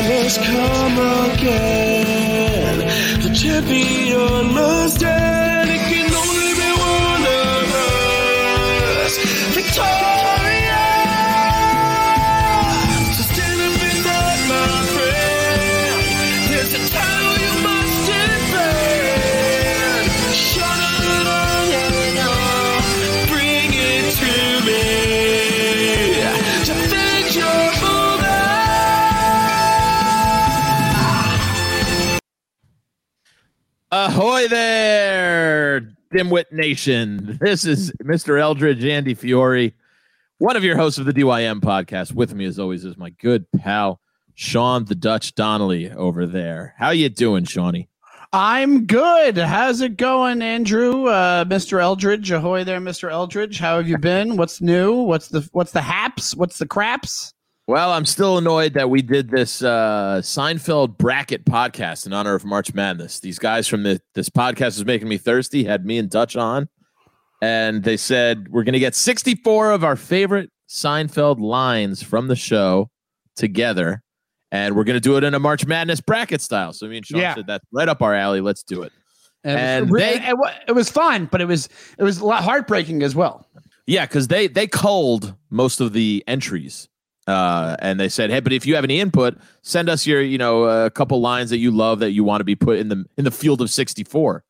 has come again. The champion must stand. Ahoy there, Dimwit Nation. This is Mr. Eldridge, Andy Fiori, one of your hosts of the DYM podcast. With me, as always, is my good pal, Sean the Dutch Donnelly over there. How you doing, Shawnee? I'm good. How's it going, Andrew? Uh, Mr. Eldridge, ahoy there, Mr. Eldridge. How have you been? What's new? What's the what's the haps? What's the craps? Well, I'm still annoyed that we did this uh, Seinfeld bracket podcast in honor of March Madness. These guys from the, this podcast is making me thirsty. Had me and Dutch on, and they said we're going to get 64 of our favorite Seinfeld lines from the show together, and we're going to do it in a March Madness bracket style. So me and Sean Yeah. said that's right up our alley. Let's do it. And, And it, was, they- it, it was fun, but it was it was a lot heartbreaking as well. Yeah, because they they culled most of the entries, uh, and they said, "Hey, but if you have any input, send us your you know a couple lines that you love that you want to be put in the in the field of 64."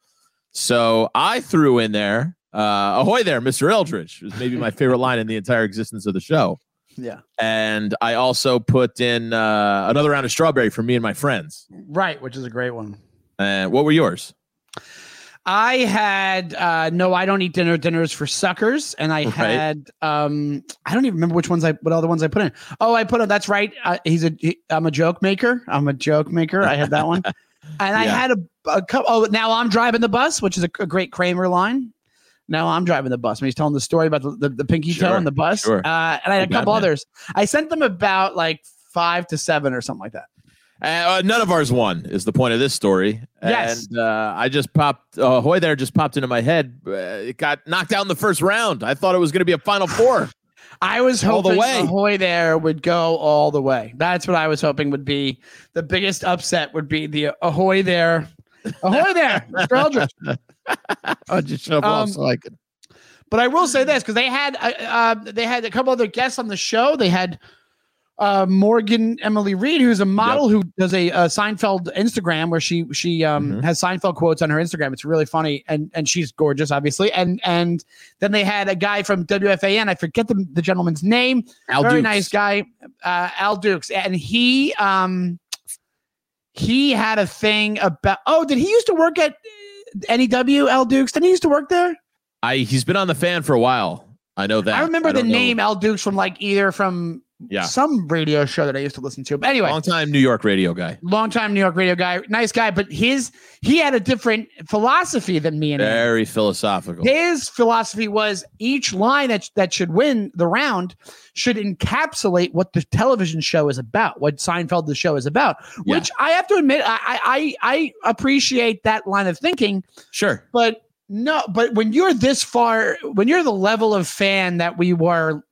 So I threw in there, uh, "Ahoy there, Mister Eldridge," was maybe my favorite line in the entire existence of the show, Yeah. and I also put in uh, another round of strawberry for me and my friends. Right, which is a great one. And what were yours? I had uh no, I don't eat dinner dinners for suckers, and I Right. had um I don't even remember which ones I what other ones I put in. Oh, I put on. that's right. Uh, he's a he, I'm a joke maker. I'm a joke maker. I had that one, and I had a, a couple. Oh, now I'm driving the bus, which is a, a great Kramer line. Now I'm driving the bus. When he's telling the story about the, the, the pinky toe Sure, on the bus, sure. uh, and I had a couple man. others. I sent them about like five to seven or something like that. Uh, none of ours won is the point of this story. Yes. And uh, I just popped, uh, Hoy there just popped into my head. Uh, it got knocked out in the first round. I thought it was going to be a final four. I was All the hoping way. Ahoy there would go all the way. That's what I was hoping would be the biggest upset would be the Ahoy there. Ahoy there, Mr. Eldridge. I just shove Um, off so I could. But I will say this because they had uh, uh, they had a couple other guests on the show. They had uh, Morgan Emily Reed, who's a model who does a, uh Seinfeld Instagram where she she um, Mhm. has Seinfeld quotes on her Instagram. It's really funny and and she's gorgeous, obviously. And and then they had a guy from WFAN. I forget the, the gentleman's name. Al very Dukes. nice guy, uh, Al Dukes, and he um he had a thing about. Oh, did he used to work at NEW? Al Dukes? Did he used to work there? I he's been on the fan for a while. I know that. I remember the don't know. name Al Dukes from like either from Yeah. some radio show that I used to listen to. But anyway, Long time New York radio guy. long time New York radio guy, nice guy, but his he had a different philosophy than me and him. Very philosophical. His philosophy was each line that, that should win the round should encapsulate what the television show is about, what Seinfeld the show is about. Yeah. Which I have to admit, I, I I appreciate that line of thinking, Sure. but no, but when you're this far, when you're the level of fan that we were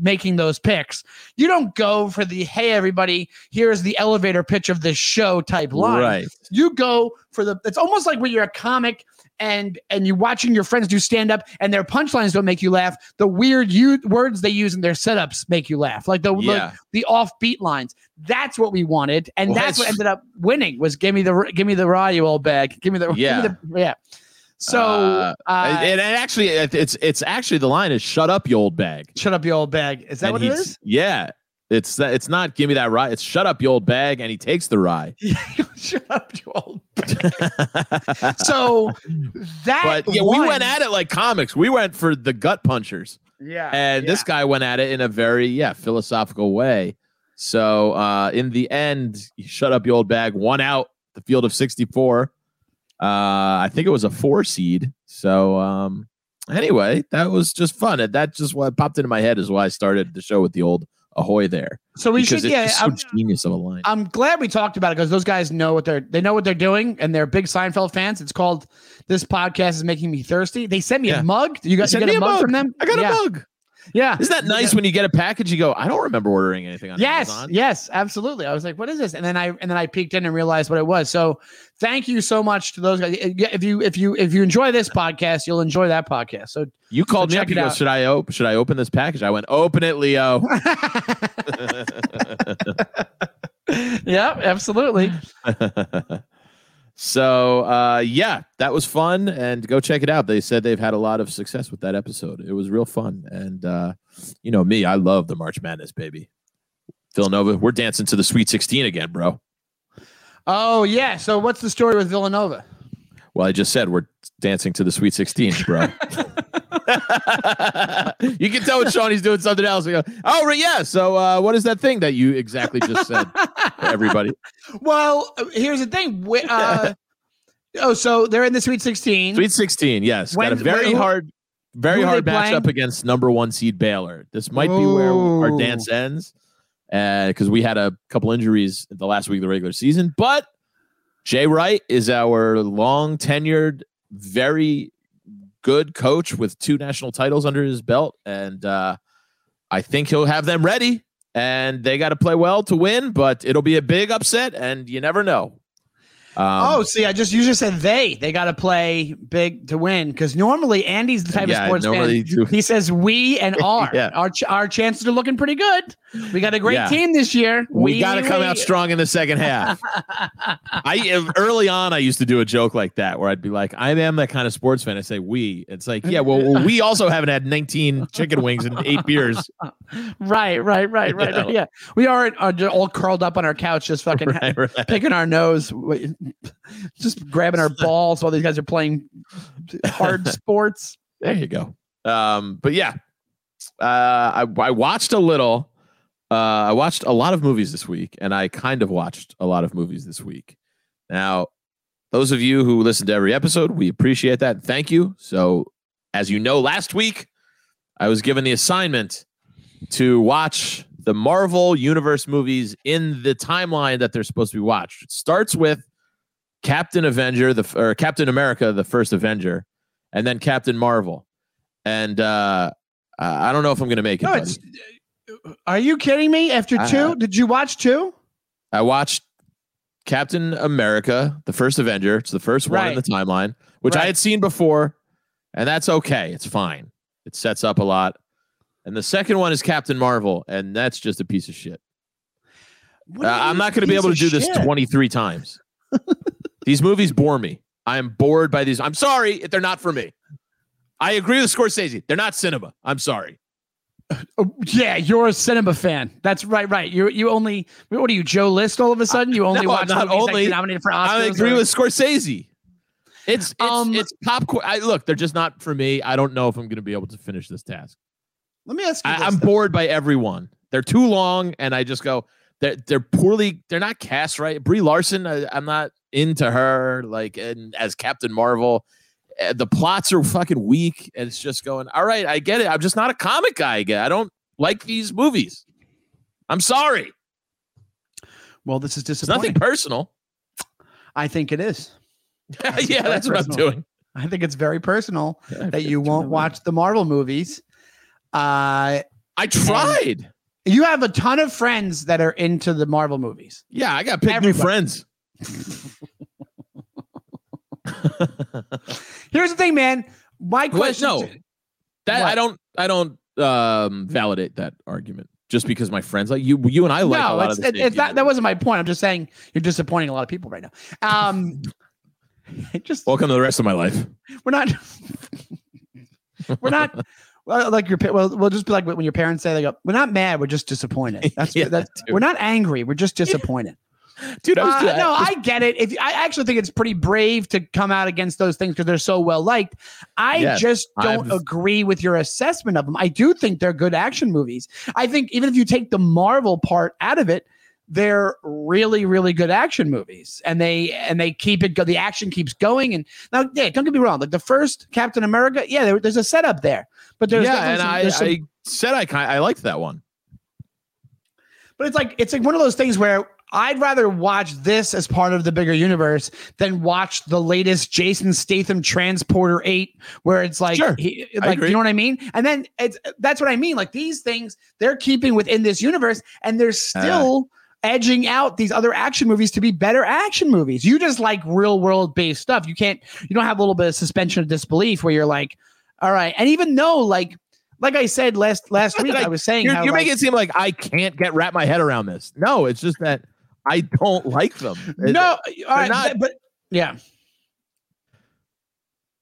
making those picks, you don't go for the hey everybody, here's the elevator pitch of this show type line Right. you go for the it's almost like when you're a comic and and you're watching your friends do stand up and their punchlines don't make you laugh the weird you words they use in their setups make you laugh like the Yeah. the, the offbeat lines that's what we wanted and Well, that's what ended up winning was give me the give me the raw you old bag give me the Yeah. give me the, yeah so Uh, uh, and and actually, it's it's actually the line is "Shut up, you old bag." shut up you old bag is that And what it is Yeah. It's that. It's not. Give me that rye. It's shut up, you old bag, and he takes the rye. shut up you old bag. so that but yeah, we went at it like comics. We went for the gut punchers, yeah and yeah. this guy went at it in a very yeah philosophical way. So uh, in the end, shut up, you old bag. One out, the field of sixty-four. Uh, I think it was a four seed. So um, anyway, that was just fun. And that just what popped into my head is why I started the show with the old ahoy there so we should yeah so I'm- genius of a line. I'm glad we talked about it because those guys know what they're they know what they're doing and they're big Seinfeld fans. It's called "This Podcast Is Making Me Thirsty." They sent me Yeah. a mug. You Send got me a mug, from them? I got Yeah. a mug. Yeah. Isn't that nice when you get a package? You go, I don't remember ordering anything on Yes, Amazon. yes, Yes. absolutely. I was like, "What is this?" And then I and then I peeked in and realized what it was. So, thank you so much to those guys. If you if you if you enjoy this podcast, you'll enjoy that podcast. So, You called So me up. You go, out. should I open? Should I open this package? I went, open it, Leo. yeah, absolutely. so uh, yeah, that was fun, and go check it out. They said they've had a lot of success with that episode. It was real fun, and uh, you know me, I love the March Madness, baby. Villanova, we're dancing to the Sweet 16 again, bro. Oh yeah. So, what's the story with Villanova? Well, I just said we're dancing to the Sweet 16, bro. you can tell when Shawnee's doing something else. We go, oh, right, yeah. So, uh, what is that thing that you exactly just said everybody? Well, here's the thing. Wh- Uh, oh, so they're in the Sweet 16. Sweet 16, yes. Got a very who- hard, very hard playing? matchup against number one seed Baylor. This might be where our dance ends because we had a couple injuries the last week of the regular season. But Jay Wright is our long tenured, very good coach with two national titles under his belt. And uh, I think he'll have them ready. And they got to play well to win, but it'll be a big upset, and you never know. Um, oh, see, I just you just said they. They got to play big to win because normally Andy's the type Yeah, of sports fan. do- He says we and our. Yeah. Our ch- our chances are looking pretty good. We got a great Yeah. team this year. we got to come out strong in the second half. I early on I used to do a joke like that where I'd be like, I am that kind of sports fan. I say we. It's like, yeah, well, we also haven't had 19 chicken wings and eight beers. Right, right, right, right. Yeah. We are, are just all curled up on our couch, just fucking Right, right. picking our nose, just grabbing our balls while these guys are playing hard sports. There you go. Um, but yeah, uh, I, I watched a little. Uh, I watched a lot of movies this week, and I kind of watched a lot of movies this week. Now, those of you who listen to every episode, we appreciate that. Thank you. So, as you know, last week I was given the assignment to watch the Marvel Universe movies in the timeline that they're supposed to be watched. It starts with Captain Avenger, the or Captain America, the first Avenger, and then Captain Marvel. And uh, I don't know if I'm going to make it. No, buddy. it's. Are you kidding me? After I- two, did you watch two? I watched Captain America, the first Avenger. It's the first one in the timeline, which I had seen before, and that's okay. It's fine. It sets up a lot. And the second one is Captain Marvel, and that's just a piece of shit. Uh, I'm not going to be able to do this 23 times. these movies bore me. I am bored by these. I'm sorry if they're not for me. I agree with Scorsese. They're not cinema. I'm sorry. Oh, yeah, you're a cinema fan. That's right, right. You you only what are you, Joe List? All of a sudden, you only no, watch not movies that only. get nominated for Oscars. I agree or- with Scorsese. It's it's Um, it's popcorn. I look, they're just not for me. I don't know if I'm going to be able to finish this task. Let me ask you. I, I'm though. bored by everyone. They're too long, and I just go. They're they're poorly. They're not cast right. Brie Larson. I, I'm not into her. Like and as Captain Marvel, uh, the plots are fucking weak, and it's just going. All right, I get it. I'm just not a comic guy. Again, I don't like these movies. I'm sorry. Well, this is It's nothing personal. I think it is. yeah, that's what I'm doing. I think it's very personal Yeah, that you won't watch the Marvel movies. Uh, I tried. you have a ton of friends that are into the Marvel movies. Yeah, I got to pick Everybody. new friends. Here's the thing, man. My Wait, question. no. That I don't I don't um validate that argument just because my friends like you you and I like a no, lot it's, of it, it's not. That wasn't my point. I'm just saying you're disappointing a lot of people right now. Um, just Welcome to the rest of my life. we're not. we're not. Well, like your well, we'll just be like when your parents say they go, "We're not mad. We're just disappointed." That's Yeah, that's. dude. We're not angry. We're just disappointed. Dude, I was Uh, no, I get it. If I actually think it's pretty brave to come out against those things because they're so well liked. I Yes, just don't I've- agree with your assessment of them. I do think they're good action movies. I think even if you take the Marvel part out of it, they're really, really good action movies, and they and they keep it. go The action keeps going. And now, yeah, don't get me wrong. Like the first Captain America, yeah, there, there's a setup there, but there's yeah, and some- I, some- I said I kind I liked that one. But it's like it's like one of those things where I'd rather watch this as part of the bigger universe than watch the latest Jason Statham Transporter 8 where it's like Sure. he, like you know what I mean? And then it's that's what I mean like these things they're keeping within this universe and they're Uh. still edging out these other action movies to be better action movies. You just like real world based stuff. You can't you don't have a little bit of suspension of disbelief where you're like all right. And even though like like I said last last week Like, I was saying You're, how, you're like, making it seem like I can't get wrap my head around this. No, it's just that I don't like them. No, all right, not- but, but yeah.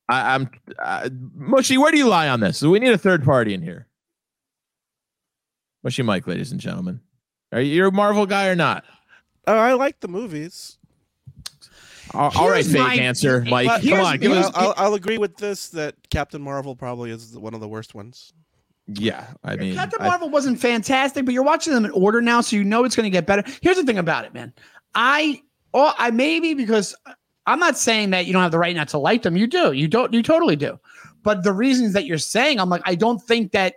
I, I'm uh, Mushy. Where do you lie on this? So we need a third party in here. Mushy Mike, ladies and gentlemen, are you a Marvel guy or not? Oh, I like the movies. All, all right, Here's fake my- answer, Mike. Come on, give But us. I'll, I'll, I'll agree with this that Captain Marvel probably is one of the worst ones. Yeah, I mean, Captain I- Marvel wasn't fantastic, but you're watching them in order now, so you know it's going to get better. Here's the thing about it, man. I, oh, I maybe because I'm not saying that you don't have the right not to like them. You do. You don't. You totally do. But the reasons that you're saying, I'm like, I don't think that,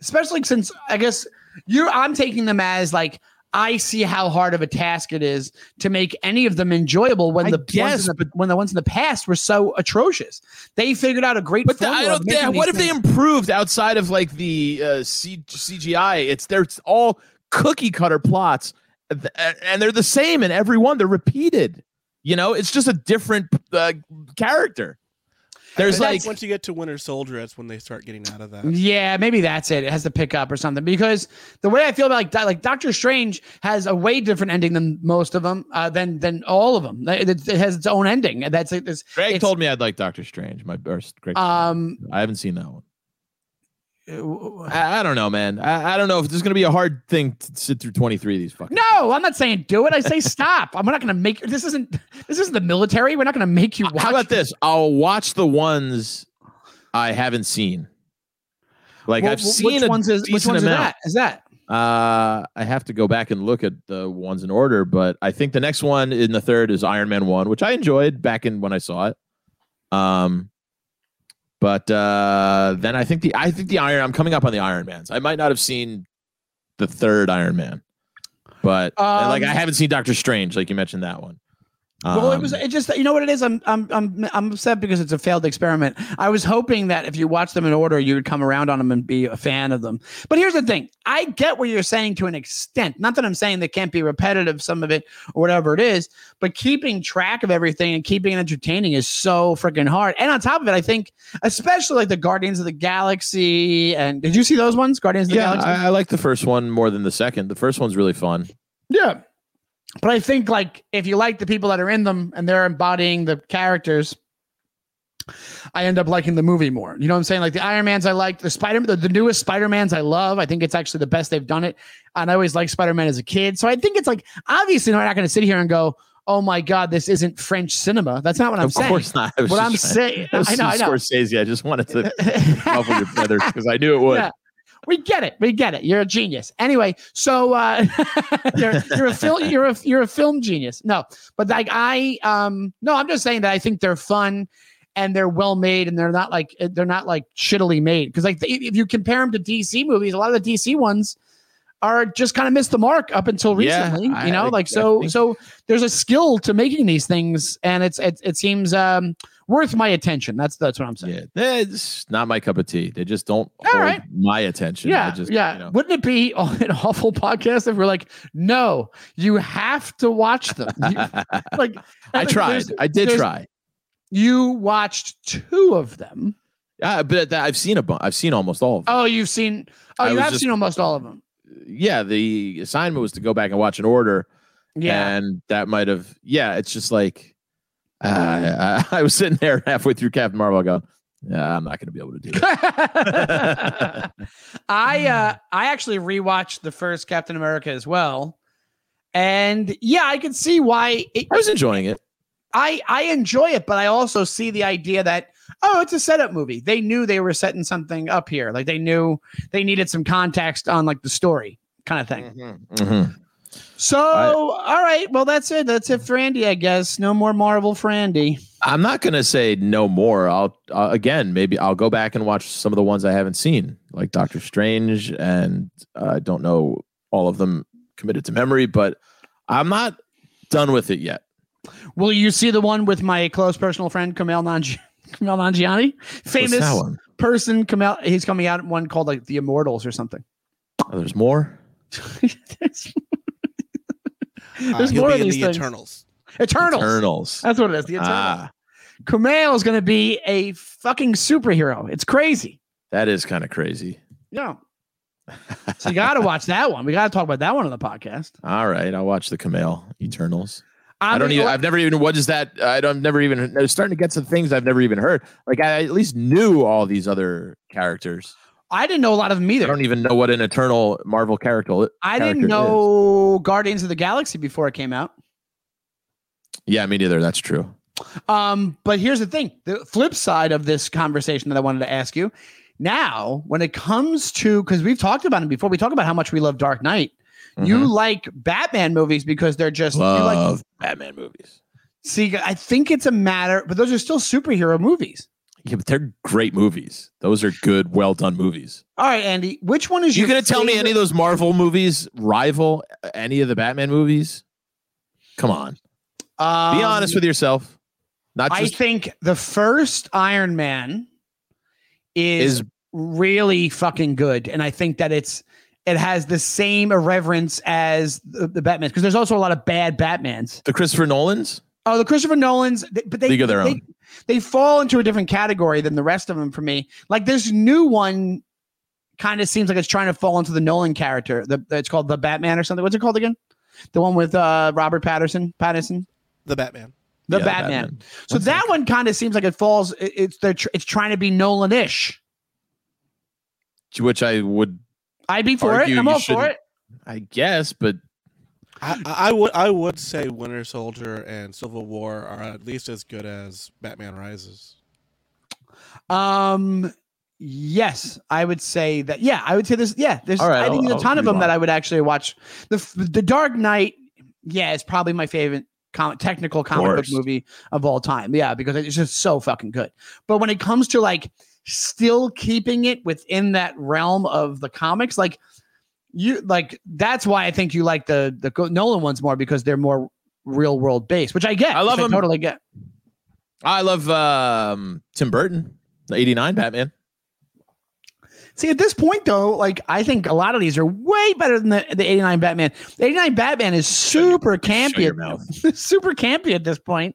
especially since I guess you're. I'm taking them as like. I see how hard of a task it is to make any of them enjoyable when I the guess, ones in the, when the ones in the past were so atrocious. They figured out a great. But the, I don't. Making what if they improved outside of like the uh, C- CGI? It's they're all cookie cutter plots, and they're the same in every one. They're repeated. You know, it's just a different uh, character. There's like once you get to Winter Soldier, that's when they start getting out of that. Yeah, maybe that's it. It has to pick up or something because the way I feel about like like Doctor Strange has a way different ending than most of them, uh, than than all of them. It, it has its own ending, and that's it. It's, Greg it's- told me I'd like Doctor Strange. My first Greg. um, I haven't seen that one. I, I don't know, man. I, I don't know if there's gonna be a hard thing to sit through 23 of these fucking. no, I'm not saying do it. I say stop. I'm not going to make this. Isn't this isn't the military? We're not going to make you watch. How about this? I'll watch the ones I haven't seen. Like Wh- I've seen which ones is which ones is amount. that? Is that Uh, I have to go back and look at the ones in order, but I think the next one in the third is Iron Man one, which I enjoyed back in when I saw it. Um, but uh, then I think the I think the Iron I'm coming up on the Iron Mans. I might not have seen the third Iron Man, but and, like I Um, haven't seen Doctor Strange, like you mentioned that one. Well, it was. Um, It just you know what it is. I'm I'm I'm I'm upset because it's a failed experiment. I was hoping that if you watch them in order, you would come around on them and be a fan of them. But here's the thing: I get what you're saying to an extent. Not that I'm saying they can't be repetitive, some of it or whatever it is, but keeping track of everything and keeping it entertaining is so freaking hard. And on top of it, I think especially like the Guardians of the Galaxy and did you see those ones? Guardians of the yeah, Galaxy. I, I like the first one more than the second. The first one's really fun. Yeah. But I think like if you like the people that are in them and they're embodying the characters, I end up liking the movie more. You know what I'm saying? Like the Iron Mans I like, the Spider the, the newest Spider-Mans I love. I think it's actually the best they've done it. And I always liked Spider-Man as a kid. So I think it's like obviously we're not going to sit here and go, "Oh my god, this isn't French cinema." That's not what I'm of saying. Of course not. What I'm saying, I know, I know. Scorsese. I just wanted to muffle your feathers because I knew it would. Yeah. We get it. We get it. You're a genius. Anyway, so uh, you're you're a film you're a you're a film genius. No, but like I um no, I'm just saying that I think they're fun and they're well made and they're not like they're not like shittily made because like if you compare them to DC movies, a lot of the DC ones are just kind of missed the mark up until recently. I- you know, I- like so so there's a skill to making these things and it's it, it seems um worth my attention. That's that's what I'm saying. Yeah, it's not my cup of tea. They just don't All hold right. my attention. Yeah, just, yeah. you know. Wouldn't it be an awful podcast if we're like, no, you have to watch them? You- like, I tried. I did try. You watched two of them. Yeah, but that- I've seen a bunch. I've seen almost all of them. Oh, you've seen. Oh, I you have just- seen almost all of them. Yeah, the assignment was to go back and watch an order, Yeah. and that might have. Yeah, it's just like uh, I, I was sitting there halfway through Captain Marvel. going, yeah, I'm not going to be able to do that. I uh I actually rewatched the first Captain America as well. And yeah, I can see why it, I was enjoying it. I I enjoy it, but I also see the idea that oh, it's a setup movie. They knew they were setting something up here. Like they knew they needed some context on like the story kind of thing. Mhm. So, all right, well that's it. That's it for Andy, I guess. No more Marvel for Andy. I'm not going to say no more. I'll uh, again maybe I'll go back and watch some of the ones I haven't seen, like Doctor Strange, and uh, I don't know all of them committed to memory, but I'm not done with it yet. Will you see the one with my close personal friend Kumail Nanji- Kumail Nanjiani? Famous person Kumail. He's coming out in one called like The Immortals or something. Oh, there's more. There's Uh, There's he'll more be of in these the things. Eternals. Eternals. Eternals. That's what it is. The Eternals. Ah, Kumail is going to be a fucking superhero. It's crazy. that is kind of crazy. Yeah. So you got to watch that one. We got to talk about that one on the podcast. All right, I'll watch the Kumail Eternals. I'm I don't gonna- even. I've never even. What is that? I don't. Never even. I was starting to get some things I've never even heard. Like I at least knew all these other characters. I didn't know a lot of them either. I don't even know what an Eternal Marvel character. I didn't character know Guardians of the Galaxy before it came out. Yeah, me neither. That's true. Um, but here's the thing: the flip side of this conversation that I wanted to ask you. Now, when it comes to because we've talked about it before, we talk about how much we love Dark Knight. You Mhm. like Batman movies because they're just you like love Batman movies. see. I think it's a matter, but those are still superhero movies. Yeah, but they're great movies. Those are good, well done movies. All right, Andy, which one is You gonna tell me any of those Marvel movies rival any of the Batman movies? Come on, be Um, honest with yourself. Not I think the first Iron Man is, is really fucking good, and I think that it's it has the same irreverence as the, the Batman because there's also a lot of bad Batmans. the Christopher Nolan's. Oh, the Christopher Nolans, but they League their they, own. they fall into a different category than the rest of them for me. Like this new one kind of seems like it's trying to fall into the Nolan character. The, it's called the Batman or something. What's it called again? The one with uh, Robert Pattinson. Pattinson. The Batman. The Yeah, Batman. So One that sec. one kind of seems like it falls. it- It's they're tr- it's trying to be Nolan-ish. which I would, I'd be for it. I'm you all for it. I guess, but I, I I would I would say Winter Soldier and Civil War are at least as good as Batman Rises. Um, yes, I would say that. Yeah, I would say this. Yeah, there's. All right, I think I'll- there's a I'll ton of move them that. I would actually watch. The The Dark Knight. Yeah, it's probably my favorite com- technical comic book movie of all time. Yeah, because it's just so fucking good. But when it comes to like still keeping it within that realm of the comics, like you like that's why I think you like the the Nolan ones more because they're more real world based, which I get. I love them. totally get. I love um, Tim Burton, the '89 Batman. See, at this point, though, like I think a lot of these are way better than the, the 89 Batman. The 89 Batman is super campy, your at- mouth. super campy at this point.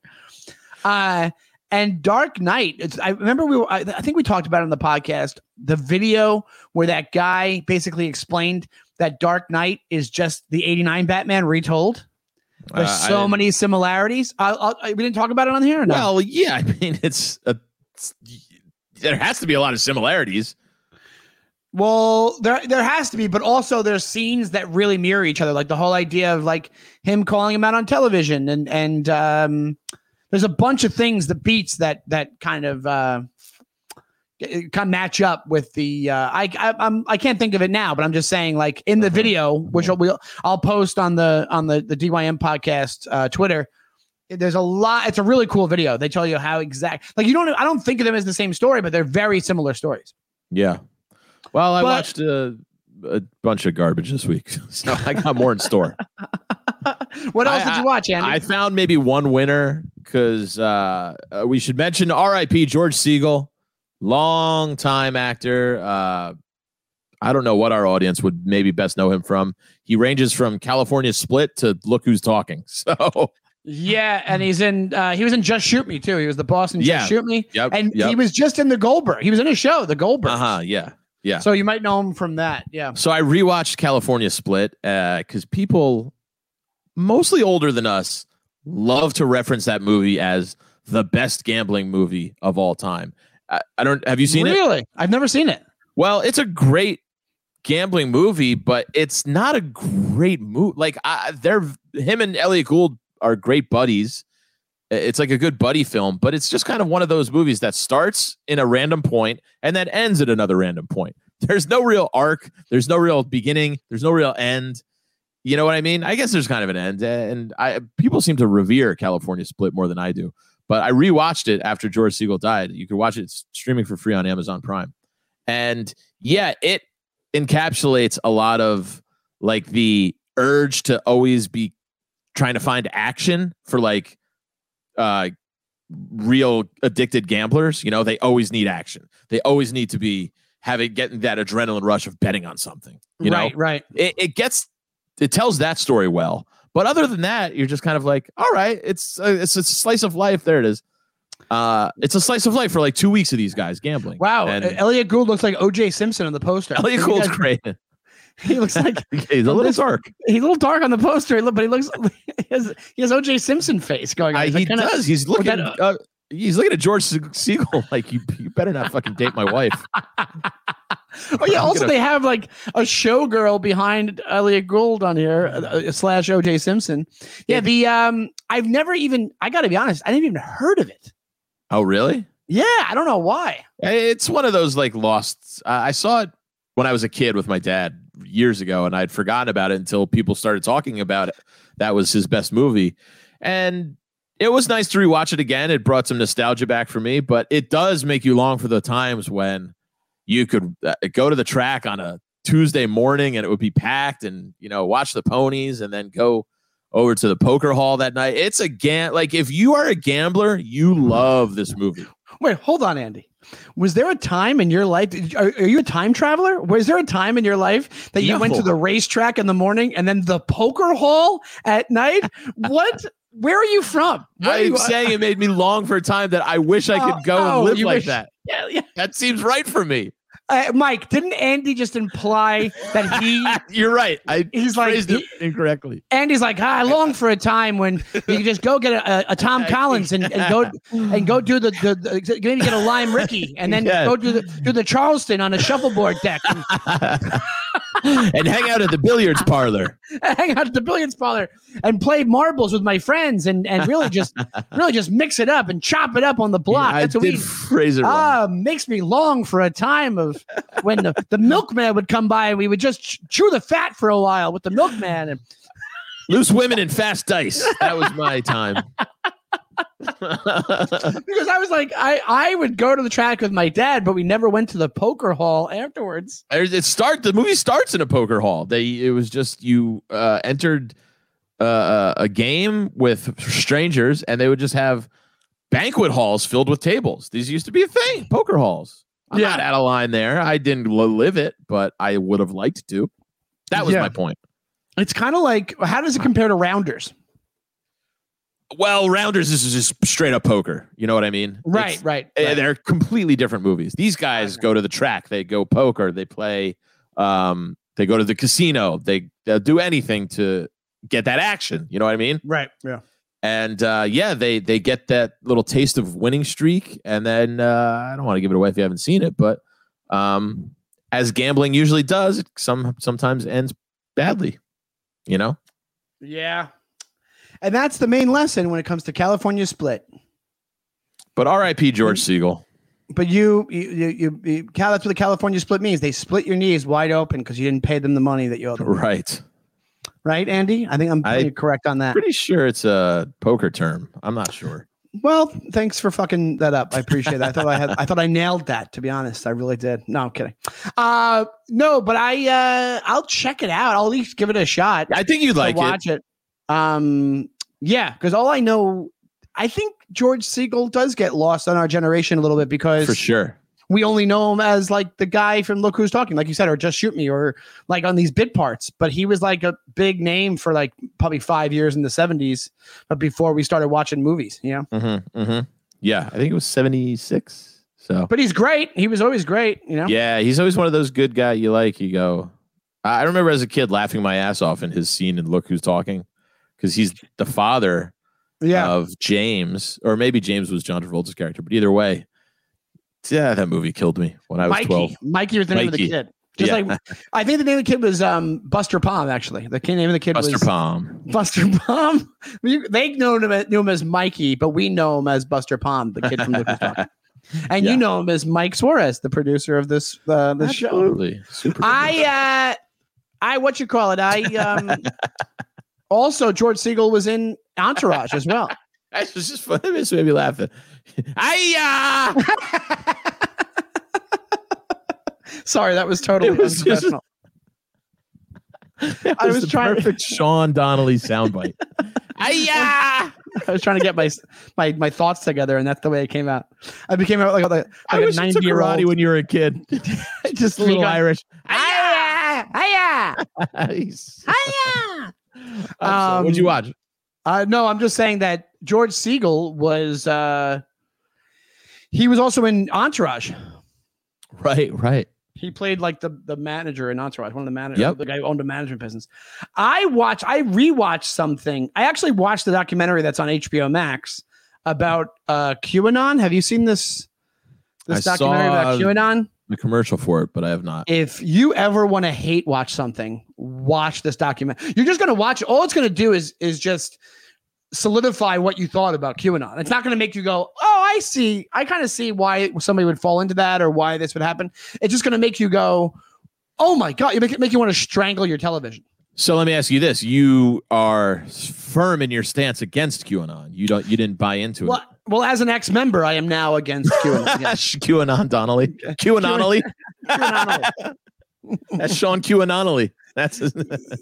Uh, and Dark Knight. It's, I remember we were. I, I think we talked about it on the podcast. The video where that guy basically explained that Dark Knight is just the 89 Batman retold. There's Uh, so many similarities. I, I, we didn't talk about it on here. Or no? Well, yeah, I mean, it's a, it's- there has to be a lot of similarities. Well, there there has to be, but also there's scenes that really mirror each other, like the whole idea of like him calling him out on television, and and um, there's a bunch of things that beats that that kind of uh, kind of match up with the. Uh, I I I'm I can't think of it now, but I'm just saying like in the video, which I'll we'll, I'll post on the on the the DYM podcast uh, Twitter. There's a lot. It's a really cool video. They tell you how exact. Like you don't. I don't think of them as the same story, but they're very similar stories. Yeah. Well, I But- watched a, a bunch of garbage this week, so I got more in store. what else I- did you watch, Andy? I found maybe one winner because uh, uh, we should mention R.I.P. George Segal, long time actor. Uh, I don't know what our audience would maybe best know him from. He ranges from California Split to Look Who's Talking. So yeah, and he's in. Uh, he was in Just Shoot Me too. He was the boss in Yeah. Just Shoot Me, yep, and yep. he was just in the Goldberg. He was in a show, the Goldberg. uh huh, yeah, yeah. So you might know him from that. Yeah. So I rewatched California Split because people, mostly older than us, love to reference that movie as the best gambling movie of all time. I, I don't. Have you seen it? really? I've never seen it. Well, it's a great gambling movie, but it's not a great movie. Like I, they're him and Elliott Gould are great buddies. It's like a good buddy film, but it's just kind of one of those movies that starts in a random point and then ends at another random point. There's no real arc. There's no real beginning. There's no real end. You know what I mean? I guess there's kind of an end, and I people seem to revere California Split more than I do. But I rewatched it after George Segal died. You can watch it it's streaming for free on Amazon Prime. And yeah, it encapsulates a lot of like the urge to always be trying to find action for like uh real addicted gamblers. You know, they always need action. They always need to be having getting that adrenaline rush of betting on something. You right, know, right. it, it gets it tells that story well. But other than that, you're just kind of like, all right, it's a, it's a slice of life. There it is. Uh, it's a slice of life for like two weeks of these guys gambling. Wow, And uh, Elliott Gould looks like O.J. Simpson on the poster. Elliott Gould's guys- great. He looks like He's a little dark. he's a little dark on the poster, but he looks he has, he has O.J. Simpson face going on. He's he like kinda- does. He's looking. that, uh, he's looking at George Segal like you. You better not fucking date my wife. Oh yeah. Also, gonna- they have like a showgirl behind Elliott Gould on here uh, uh, slash O.J. Simpson. Yeah. It- The um, I've never even. I got to be honest. I didn't even heard of it. Oh, really? Yeah, I don't know why. It's one of those like lost. Uh, I saw it when I was a kid with my dad years ago, and I'd forgotten about it until people started talking about it. That was his best movie, and it was nice to rewatch it again. It brought some nostalgia back for me, but it does make you long for the times when you could uh, go to the track on a Tuesday morning and it would be packed, and you know watch the ponies, and then go over to the poker hall that night. It's a gam like if you are a gambler, you love this movie. Wait, hold on, Andy. Was there a time in your life? Are, are you a time traveler? Was there a time in your life that you went to the racetrack in the morning and then the poker hall at night? what? Where are you from? Are I'm you- saying it made me long for a time that I wish I could go oh, and live like wish- that. Yeah, yeah. That seems right for me. Uh, Mike, didn't Andy just imply that he? You're right. I He's like, phrased it incorrectly. Andy's like, ah, I long for a time when you just go get a, a, Tom Collins and, and go and go do the, the, the maybe get a lime Ricky and then go do the do the Charleston on a shuffleboard deck and hang out at the billiards parlor. hang out at the billiards parlor and play marbles with my friends and and really just really just mix it up and chop it up on the block. I That's what did we phrase it wrong. ah makes me long for a time of when the, the milkman would come by and we would just ch- chew the fat for a while with the milkman and Loose women and fast dice. That was my time. because I was like I I would go to the track with my dad, but we never went to the poker hall afterwards. It start the movie starts in a poker hall. They it was just you uh, entered uh, a game with strangers, and they would just have banquet halls filled with tables. These used to be a thing, poker halls. I'm Yeah. not out of line there. I didn't live it, but I would have liked to. That was Yeah. my point. It's kind of like how does it compare to Rounders? Well, Rounders is just straight up poker. You know what I mean? Right, right. eh, right. They're completely different movies. These guys go to the track. They go poker. They play. Um, they go to the casino. They they'll do anything to get that action. You know what I mean? Right. Yeah. And uh, yeah, they they get that little taste of winning streak, and then uh, I don't want to give it away if you haven't seen it, but um, as gambling usually does, it some sometimes ends badly. You know, Yeah. And that's the main lesson when it comes to California split. but R.I.P. George Segal. But you, you, you, you, Cal, that's what the California split means. They split your knees wide open because you didn't pay them the money that you owed them. Right. Right, Andy? I think I'm I- pretty correct on that. Pretty sure it's a poker term. I'm not sure. Well, thanks for fucking that up. I appreciate that. I thought I had, I thought I nailed that. To be honest, I really did. No, I'm kidding. Uh, no, but I, uh, I'll check it out. I'll at least give it a shot. I think you'd like it. watch it. Um, yeah, because all I know, I think George Segal does get lost on our generation a little bit because for sure. we only know him as like the guy from Look Who's Talking, like you said, or Just Shoot Me, or like on these bit parts. But he was like a big name for like probably five years in the '70s, but before we started watching movies, you know. Mm-hmm, mm-hmm. Yeah, I think it was 76. So But he's great. He was always great, you know. yeah, he's always one of those good guy you like. You go. I I remember as a kid laughing my ass off in his scene in Look Who's Talking, because he's the father Yeah. of James, or maybe James was John Travolta's character, but either way, yeah, that movie killed me when I was Mikey. 12. Mikey was the name of the kid. Just Yeah. like I think the name of the kid was um, Buster Palm. Actually, the kid name of the kid was Buster was Palm. Buster Palm. They know him, as- knew him as Mikey, but we know him as Buster Palm, the kid from Look Who's And Yeah. you know him as Mike Suarez, the producer of this uh, this show. Absolutely. Super. I uh I what you call it? I um also George Segal was in Entourage as well. That was just fun. It just made me laugh. I uh Sorry, that was totally was just- unprofessional. It I was trying- perfect Sean Donnelly soundbite. Hiya! I was trying to get my my my thoughts together, and that's the way it came out. I became like, like, I like a you took ninety year old. when you were a kid. Just a little Irish. Hiya! Hiya! Hiya! Um, what'd you watch? Uh, no, I'm just saying that George Segal was. Uh, he was also in Entourage. Right, right. He played like the the manager in Entourage, one of the managers, Yep. the guy who owned a management business. I watched, I rewatched something. I actually watched the documentary that's on HBO Max about uh, QAnon. Have you seen this? This I documentary about saw- QAnon. The commercial for it, but I have not. If you ever want to hate watch something, watch this document. You're just gonna watch. All it's gonna do is is just solidify what you thought about QAnon. It's not gonna make you go, oh, I see. I kind of see why somebody would fall into that or why this would happen. It's just gonna make you go, oh my god, you make it make you want to strangle your television. So let me ask you this: You are firm in your stance against QAnon. You don't. You didn't buy into Well, well, as an ex-member, I am now against QAnon. Yes. QAnon Donnelly. QAnon. That's Sean QAnonally. That's. His,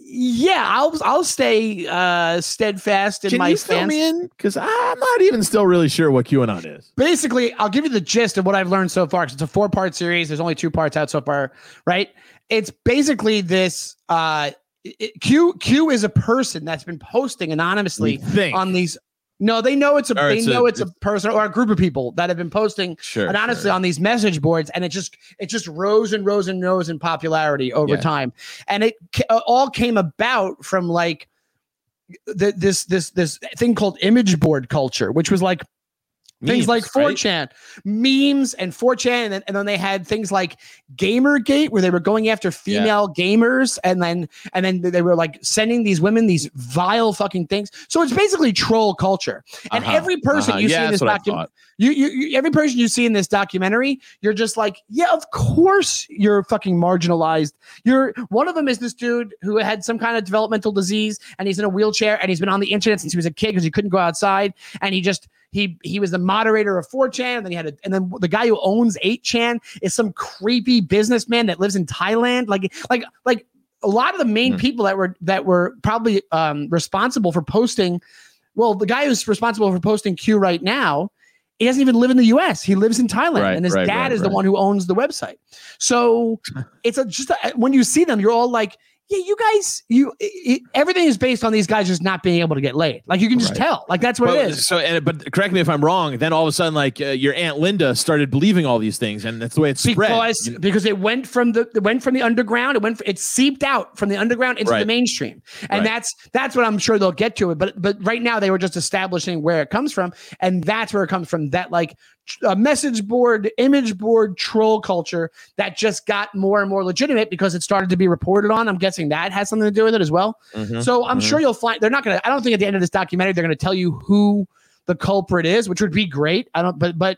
yeah, I'll I'll stay uh, steadfast in Can my you fill stance. me in? Because I'm not even still really sure what QAnon is. basically i'll give you the gist of what i've learned so far 'cause it's a four part series there's only two parts out so far right it's basically this uh it- q q is a person that's been posting anonymously on these no they know it's a Or they it's a- know it's a person or a group of people that have been posting Sure. honestly, sure. on these message boards and it just it just rose and rose and rose in popularity over Yeah. time and it uh, all came about from like th- this this this thing called image board culture which was like things like Memes, 4chan, memes and 4chan, and then, and then they had things like Gamergate, where they were going after female gamers, and then and then they were like sending these women these vile fucking things. So it's basically troll culture. And Uh-huh, every person uh-huh. you yeah, see in this what I document, you, you, you every person you see in this documentary, you're just like, yeah, of course you're fucking marginalized. You're one of them is this dude who had some kind of developmental disease and he's in a wheelchair and he's been on the internet since he was a kid because he couldn't go outside and he just he he was the moderator of 4chan and then he had a, and then the guy who owns 8chan is some creepy businessman that lives in Thailand like like like a lot of the main Hmm. people that were that were probably um responsible for posting well the guy who's responsible for posting Q right now he doesn't even live in the US. He lives in Thailand, Right, and his right, dad right, is the one who owns the website. So it's a, just a, when you see them, you're all like, "Yeah, you guys, you i i everything is based on these guys just not being able to get laid. Like you can just Right. tell. Like that's what But, it is. So, and, but correct me if I'm wrong. Then all of a sudden, like uh, your aunt Linda started believing all these things, and that's the way it spread. Because You- because it went from the it went from the underground, it went it seeped out from the underground into the mainstream, and Right. that's that's what I'm sure they'll get to it. But but right now they were just establishing where it comes from, and that's where it comes from. That like a message board, image board, troll culture that just got more and more legitimate because it started to be reported on. I'm guessing that has something to do with it as well. Mhm. So I'm Mhm. sure you'll find they're not gonna. I don't think at the end of this documentary they're gonna tell you who the culprit is, which would be great. I don't, but but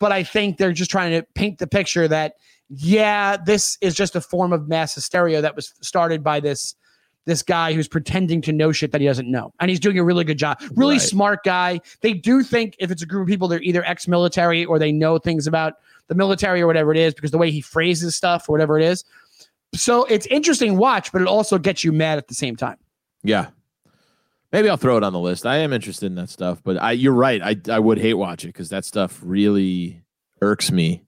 but I think they're just trying to paint the picture that yeah, this is just a form of mass hysteria that was started by this this guy who's pretending to know shit that he doesn't know, and he's doing a really good job. Really Right. smart guy. They do think if it's a group of people, they're either ex-military or they know things about the military or whatever it is because the way he phrases stuff or whatever it is. So it's interesting watch, but it also gets you mad at the same time. yeah, maybe I'll throw it on the list. I am interested in that stuff, but I, you're right. I I would hate watch it because that stuff really irks me,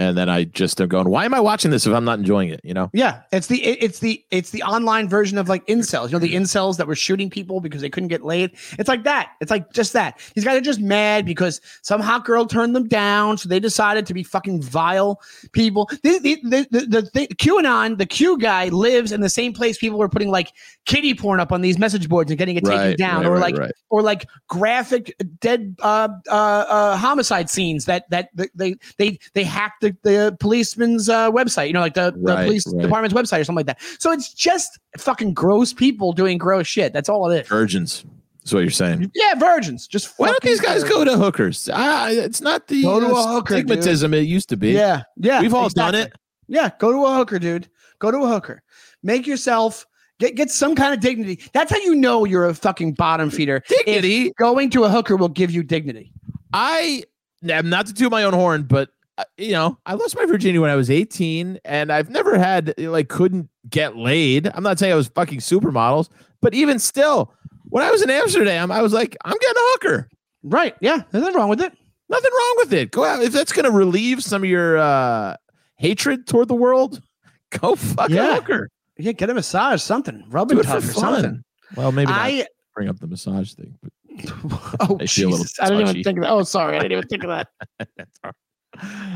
and then I just am going, why am I watching this if I'm not enjoying it? You know? Yeah, it's the it- it's the it's the online version of like incels. You know the incels that were shooting people because they couldn't get laid. It's like that. It's like just that. These guys are just mad because some hot girl turned them down, so they decided to be fucking vile people. The the the, the, the, the QAnon, the Q guy lives in the same place people were putting like kitty porn up on these message boards and getting it taken down, right, or right, like right. or like graphic dead uh, uh, uh, homicide scenes that that that they they they hacked the, the policeman's uh, website. You know, like the, the Right, police right. department's website or something like that. So it's just fucking gross people doing gross shit. That's all it is. Virgins. That's what you're saying. Yeah, virgins. Just Why don't these guys virgins. go to hookers? Ah, it's not the Go to uh, a hooker, dude. stigmatism it used to be. Yeah, yeah. We've all done it. Yeah, go to a hooker, dude. Go to a hooker. Make yourself get get some kind of dignity. That's how you know you're a fucking bottom feeder. If Dignity. going to a hooker will give you dignity. I am not to toot my own horn, but you know, I lost my virginity when I was 18, and I've never had like couldn't get laid. I'm not saying I was fucking supermodels, but even still, when I was in Amsterdam, I was like, I'm getting a hooker. Right. Yeah. There's nothing wrong with it. Nothing wrong with it. Go out if that's going to relieve some of your uh, hatred toward the world. Go fuck Yeah. a hooker. Yeah. Get a massage, something. rubbing Do or something. Well, maybe I bring up the massage thing. But oh I feel a little Jesus. I didn't even think of that. Oh, sorry. I didn't even think of that.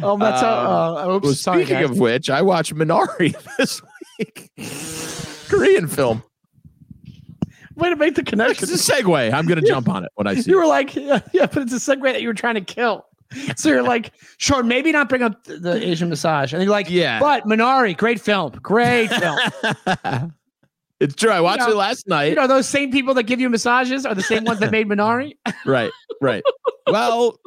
Oh, that's how. Um, Uh, oops. well, sorry, speaking guys. of which, I watched Minari this week. Korean film. Way to make the connection. It's a segue. I'm going to jump on it when I see You it. were like, yeah, yeah, but it's a segue that you were trying to kill. So you're like, sure, maybe not bring up the- Asian massage. And you're like, Yeah. but Minari, great film. Great film. it's true. I watched know- it last night. you know, those same people that give you massages are the same ones that made Minari. right, right. Well,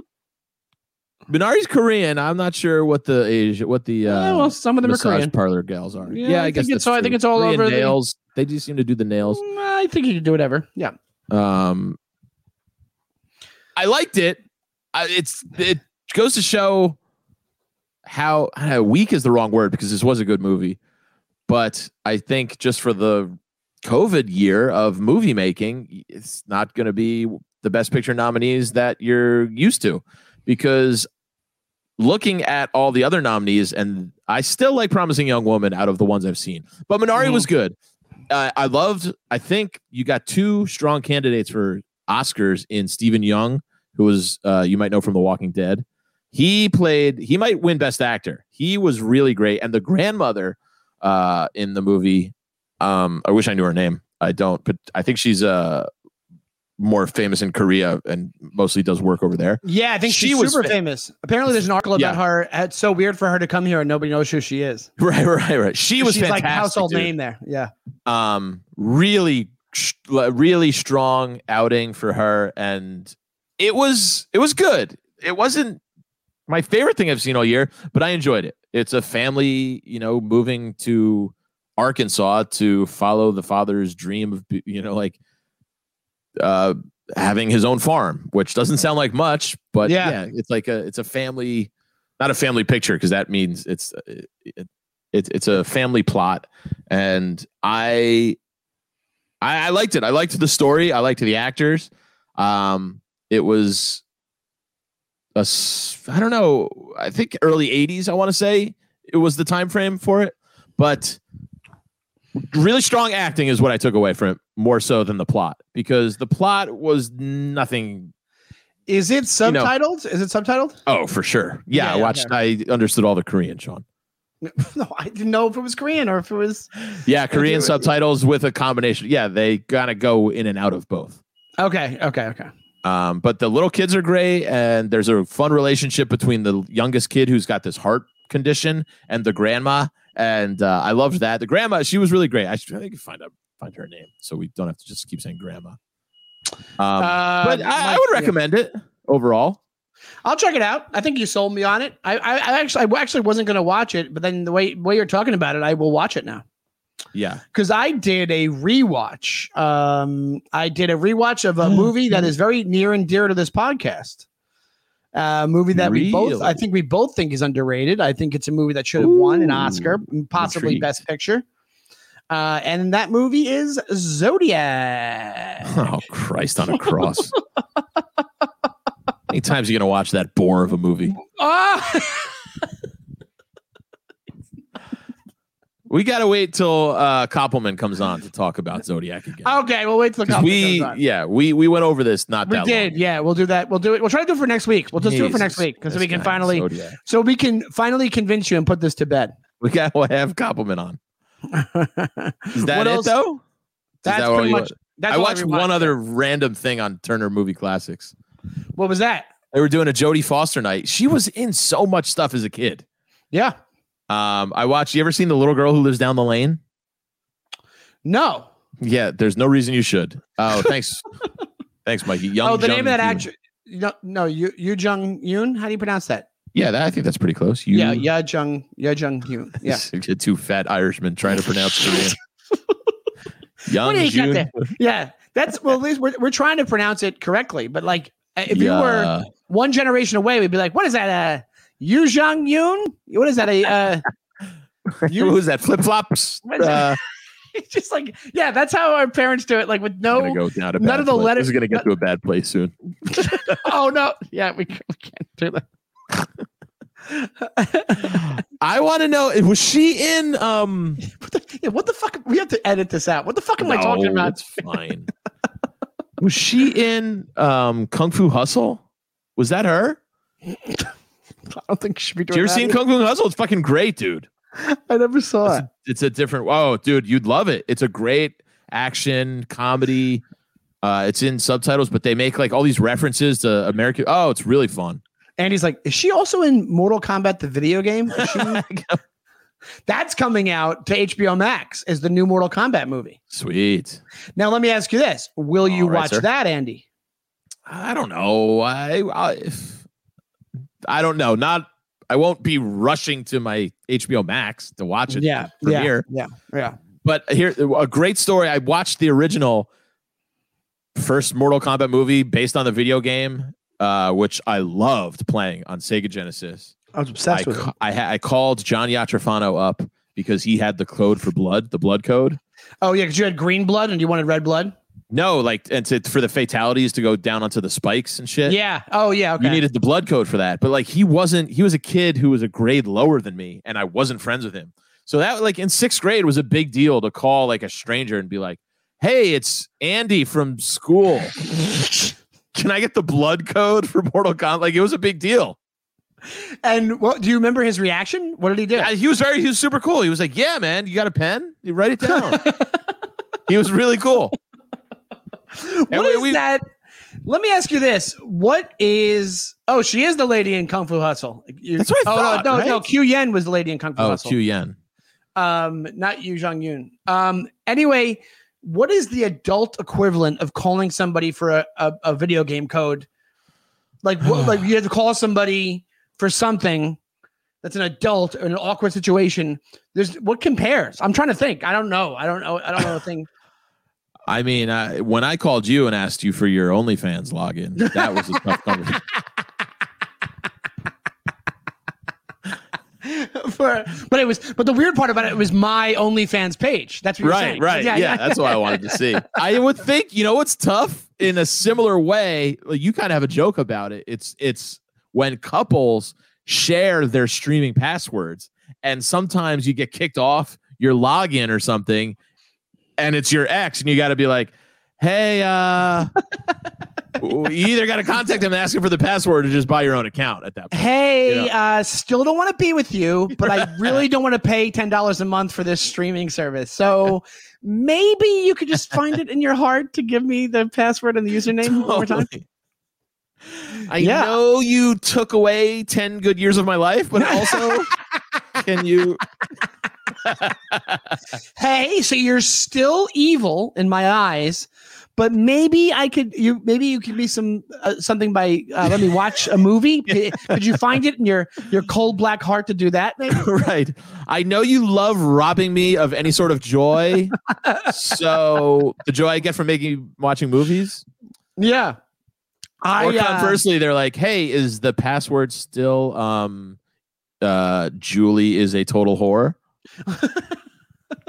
Minari's Korean. I'm not sure what the Asia, what the uh, Yeah, well, some of them are massage Korean. parlor gals are. Yeah, Yeah, I I, guess it's all- I think it's all Korean over the- nails. They do seem to do the nails. Mm, I think you can do whatever. Yeah. Um, I liked it. I, it's it goes to show how uh, weak is the wrong word because this was a good movie, but I think just for the COVID year of movie making, it's not going to be the best picture nominees that you're used to because looking at all the other nominees and I still like Promising Young Woman out of the ones I've seen, but Minari Mhm. was good. Uh, I loved. I think you got two strong candidates for Oscars in Steven Yeun, who was uh, you might know from The Walking Dead. He played. He might win Best Actor. He was really great, and the grandmother uh, in the movie. Um, I wish I knew her name. I don't, but I think she's uh more famous in Korea and mostly does work over there. Yeah, I think She was super fa- famous. Apparently, there's an article about Yeah. her. It's so weird for her to come here and nobody knows who she is. Right, right, right. She was like a household dude. name there. Yeah. um really really strong outing for her and it was it was good it wasn't my favorite thing i've seen all year but i enjoyed it it's a family you know moving to arkansas to follow the father's dream of you know like uh having his own farm which doesn't sound like much but Yeah. yeah, it's like a it's a family not a family picture because that means it's it, it, it's it's a family plot and I, I I liked it. I liked the story. I liked the actors. Um, it was a I don't know. I think early '80s. I want to say it was the time frame for it, but really strong acting is what I took away from it more so than the plot because the plot was nothing. Is it know- subtitled? Is it subtitled? Oh, for sure. Yeah, Yeah, I watched. I understood all the Korean, Sean. No, I didn't know if it was Korean or if it was. Yeah, Korean do- subtitles with a combination. Yeah, they gotta go in and out of both. Okay. Okay. Okay. Um, but the little kids are great, and there's a fun relationship between the youngest kid who's got this heart condition and the grandma, and uh, I loved that. The grandma, she was really great. I should I think find out find her name so we don't have to just keep saying grandma. Um, Uh, but I, I Mike, would yeah. recommend it overall. I'll check it out. I think you sold me on it. I, I, I actually, I actually wasn't going to watch it, but then the way way you're talking about it, I will watch it now. Yeah, because I did a rewatch. Um, I did a rewatch of a movie that is very near and dear to this podcast. A movie that we both, I think we both think is underrated. I think it's a movie that should have won an Oscar, possibly intrigued. Best Picture. Uh, and that movie is Zodiac. Oh Christ on a cross. How many times are you gonna watch that bore of a movie? Ah! We gotta wait till uh Koppelman comes on to talk about Zodiac again. okay, we'll wait till company we comes on. yeah, we we went over this not We did, long. yeah. We'll do that. We'll do it. We'll try to do it for next week. We'll just do it for next week because we can finally, Zodiac. so we can finally convince you and put this to bed. We gotta have Koppelman on. Is that What it else? though? That's that pretty much. That's I watched one other random thing on Turner Movie Classics. What was that? They were doing a Jodie Foster night. She was in so much stuff as a kid. Yeah. Um, I watched. You ever seen the little girl who lives down the lane? No. Yeah, there's no reason you should. Oh, thanks, thanks, Mikey. Young oh, the name of that actor. No, no, Yu Yu Jung Yoon. How do you pronounce that? Yeah, that, I think that's pretty close. You, Yeah, Ya Jung yeah, Jung Yoon. Yeah. two fat Irishmen trying to pronounce Korean. Young you Jun- Yeah. That's well, at least we're, we're trying to pronounce it correctly. But like, uh, if you were one generation away, we'd be like, "What is that? Uh, Yu Jung Yoon? What is that? A uh, Who was that? Flip flops. Uh, It's just like, yeah, that's how our parents do it. Like with no, go none of the place. letters- This is gonna get to a bad place soon. oh no, yeah, we, we can't do that. I want to know was she in um What the, yeah, what the fuck? We have to edit this out. What the fuck am I talking about? It's fine. was she in um Kung Fu Hustle? Was that her? I don't think she should be doing you ever seen either. Kung Fu Hustle? It's fucking great, dude. I never saw It's it. a, it's a different. Oh, dude, you'd love it. It's a great action comedy. Uh, it's in subtitles, but they make like all these references to American. Oh, it's really fun. And he's like, is she also in Mortal Kombat, the video game? That's coming out to HBO Max as the new Mortal Kombat movie. Sweet. Now, let me ask you this: Will you right, watch sir. that, Andy? I don't know. I, I I don't know. Not. I won't be rushing to my HBO Max to watch it. Yeah, premiere. yeah, yeah. But here, a great story. I watched the original first Mortal Kombat movie based on the video game, uh, which I loved playing on Sega Genesis. I was I, obsessed with it. I, I called Johnny Atrofano up because he had the code for blood, the blood code. Oh yeah, because you had green blood and you wanted red blood. No, like and to, for the fatalities to go down onto the spikes and shit. Yeah. Oh yeah. Okay. You needed the blood code for that. But like he wasn't, he was a kid who was a grade lower than me, and I wasn't friends with him. So that like in sixth grade was a big deal to call like a stranger and be like, Hey, it's Andy from school. Can I get the blood code for Mortal Kombat? Like it was a big deal. and what do you remember his reaction? What did he do? Yeah, he was very he was super cool. He was like, Yeah, man, you got a pen? You write it down. he was really cool. What And is we- that? Let me ask you this: What is? Oh, she is the lady in Kung Fu Hustle. You- That's what I oh thought, no, no, no. right? Q Yen was the lady in Kung Fu Oh, Hustle. Q Yen. um, not Yu Jong Yun. Um, anyway, what is the adult equivalent of calling somebody for a, a, a video game code? Like, what, like you have to call somebody for something that's an adult in an awkward situation. There's what compares? I'm trying to think. I don't know. I don't know. I don't know a thing. I mean, I, when I called you and asked you for your OnlyFans login, that was a tough conversation. for, but it was. But the weird part about it, was my OnlyFans page. That's what you're Right, saying. right. Yeah, that's what I wanted to see. I would think, you know what's tough in a similar way, like you kind of have a joke about it. It's it's when couples share their streaming passwords and sometimes you get kicked off your login or something and it's your ex and you got to be like, "Hey, uh you either got to contact them and ask them for the password or just buy your own account at that point." Hey, You uh, still don't want to be with you, but I really don't want to pay ten dollars a month for this streaming service. So maybe you could just find it in your heart to give me the password and the username one more time. I Yeah. know you took away 10 good years of my life, but also can you Hey, so you're still evil in my eyes, but maybe I could you maybe you could be some uh, something by uh, let me watch a movie. Could, could you find it in your your cold black heart to do that? Maybe. right. I know you love robbing me of any sort of joy. so the joy I get from making watching movies. Yeah. I or uh, conversely, they're like, "Hey, is the password still um uh Julie is a total whore?"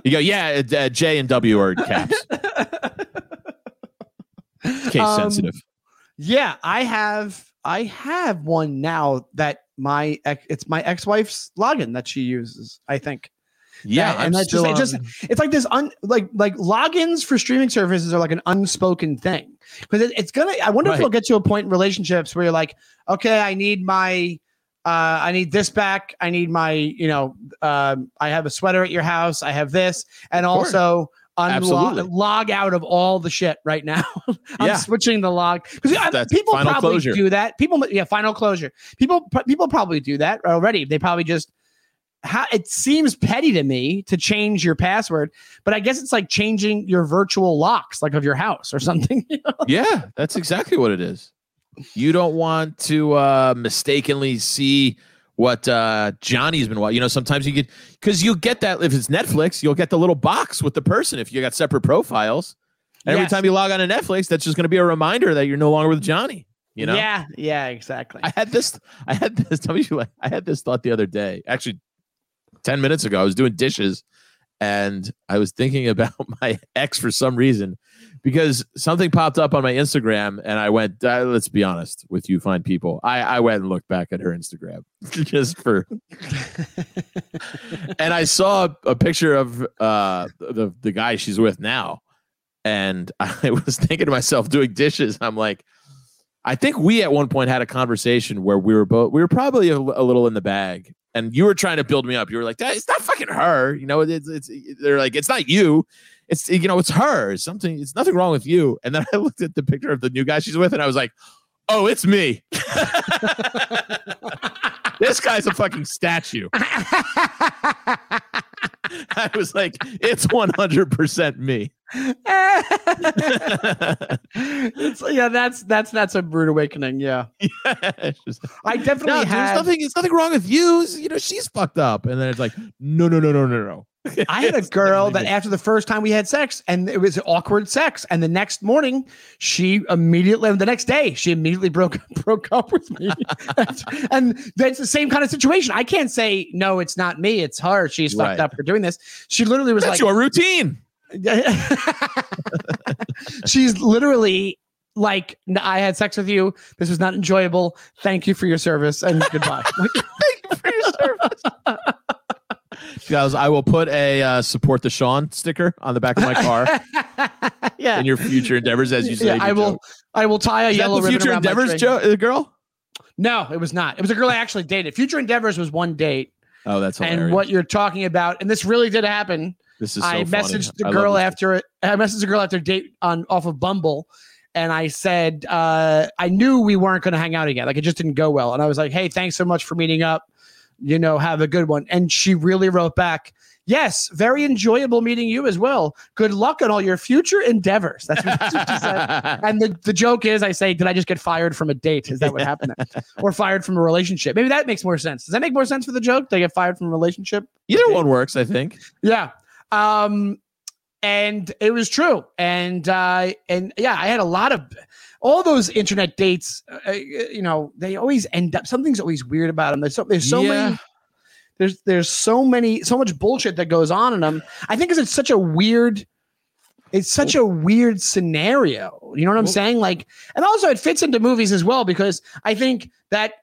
you go, "Yeah, uh, J and W are caps." Case Um, sensitive. Yeah, I have I have one now that my ex, it's my ex-wife's login that she uses, I think. Yeah, and I'm that's just, it just it's like this un like like logins for streaming services are like an unspoken thing because it, it's gonna i wonder if Right. it'll get to a point in relationships where you're like okay i need my uh i need this back i need my you know um i have a sweater at your house i have this and also unlog log out of all the shit right now i'm Yeah. switching the log because people probably closure. do that people yeah final closure people people probably do that already they probably just how it seems petty to me to change your password, but I guess it's like changing your virtual locks, like of your house or something. Yeah, that's exactly what it is. You don't want to uh mistakenly see what uh Johnny's been watching. You know, sometimes you get because you'll get that if it's Netflix, you'll get the little box with the person if you got separate profiles. And every time you log on to Netflix, that's just going to be a reminder that you're no longer with Johnny. You know, Yeah, yeah, exactly. I had this. I had this. Tell me, you I had this thought the other day. Actually, ten minutes ago, I was doing dishes, and I was thinking about my ex for some reason because something popped up on my Instagram, and I went, uh, "Let's be honest with you, fine people." I I went and looked back at her Instagram just for, and I saw a picture of uh the the guy she's with now, and I was thinking to myself, doing dishes. I'm like. I think we at one point had a conversation where we were both we were probably a, a little in the bag, and you were trying to build me up. You were like, "That it's not fucking her," you know. It's, it's they're like, "It's not you." It's you know, it's her. Something. It's nothing wrong with you. And then I looked at the picture of the new guy she's with, and I was like, "Oh, it's me." this guy's a fucking statue. I was like, "It's one hundred percent me." It's- yeah, that's that's that's a rude awakening. Yeah, It's just- I definitely no, there's had. nothing. It's nothing wrong with you. It's, you know, she's fucked up, and then it's like, no, no, no, no, no, no. I had a girl that after the first time we had sex, and it was awkward sex, and the next morning she immediately, the next day she immediately broke broke up with me, and that's the same kind of situation. I can't say no, it's not me, it's her. She's Right. fucked up for doing this. She literally was That's like, your routine. she's literally like, I had sex with you. This was not enjoyable. Thank you for your service and goodbye. Guys, I will put a uh, support the Sean sticker on the back of my car yeah. in your future endeavors, as you say. yeah, I will. joke. I will tie a Is that yellow the ribbon future endeavors. Joe, uh, girl? No, it was not. It was a girl I actually dated. Future Endeavors was one date, Oh, that's hilarious. and what you're talking about, and this really did happen. this is so I funny. messaged the girl after it. I messaged the girl after a date on off of Bumble, and I said uh, I knew we weren't going to hang out again. Like it just didn't go well, and I was like, "Hey, thanks so much for meeting up. You know, have a good one." And she really wrote back. Yes, very enjoyable meeting you as well. Good luck on all your future endeavors. That's what, that's what she said. And the, the joke is, I say, did I just get fired from a date? Is that what happened? or fired from a relationship? Maybe that makes more sense. Does that make more sense for the joke? They get fired from a relationship? Either one works, I think. Yeah. Um, and it was true. And uh, and yeah, I had a lot of all those internet dates. Uh, you know, they always end up something's always weird about them. There's so there's so Yeah. many. There's there's so many so much bullshit that goes on in them. I think 'cause it's such a weird. It's such a weird scenario. You know what I'm saying? Like, and also it fits into movies as well because I think that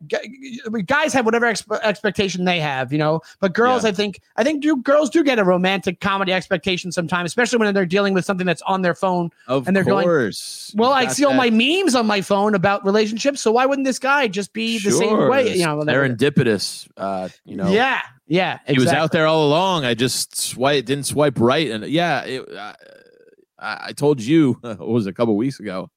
guys have whatever expe- expectation they have, you know. But girls, Yeah. I think, I think do girls do get a romantic comedy expectation sometimes, especially when they're dealing with something that's on their phone. Of And they're going, course. Well, I see all my memes on my phone about relationships, so why wouldn't this guy just be the same way? You know, serendipitous. Uh, you know, yeah, yeah, he was out there all along. I just swipe didn't swipe right, and yeah, it, uh, I, told you what was it, a couple weeks ago.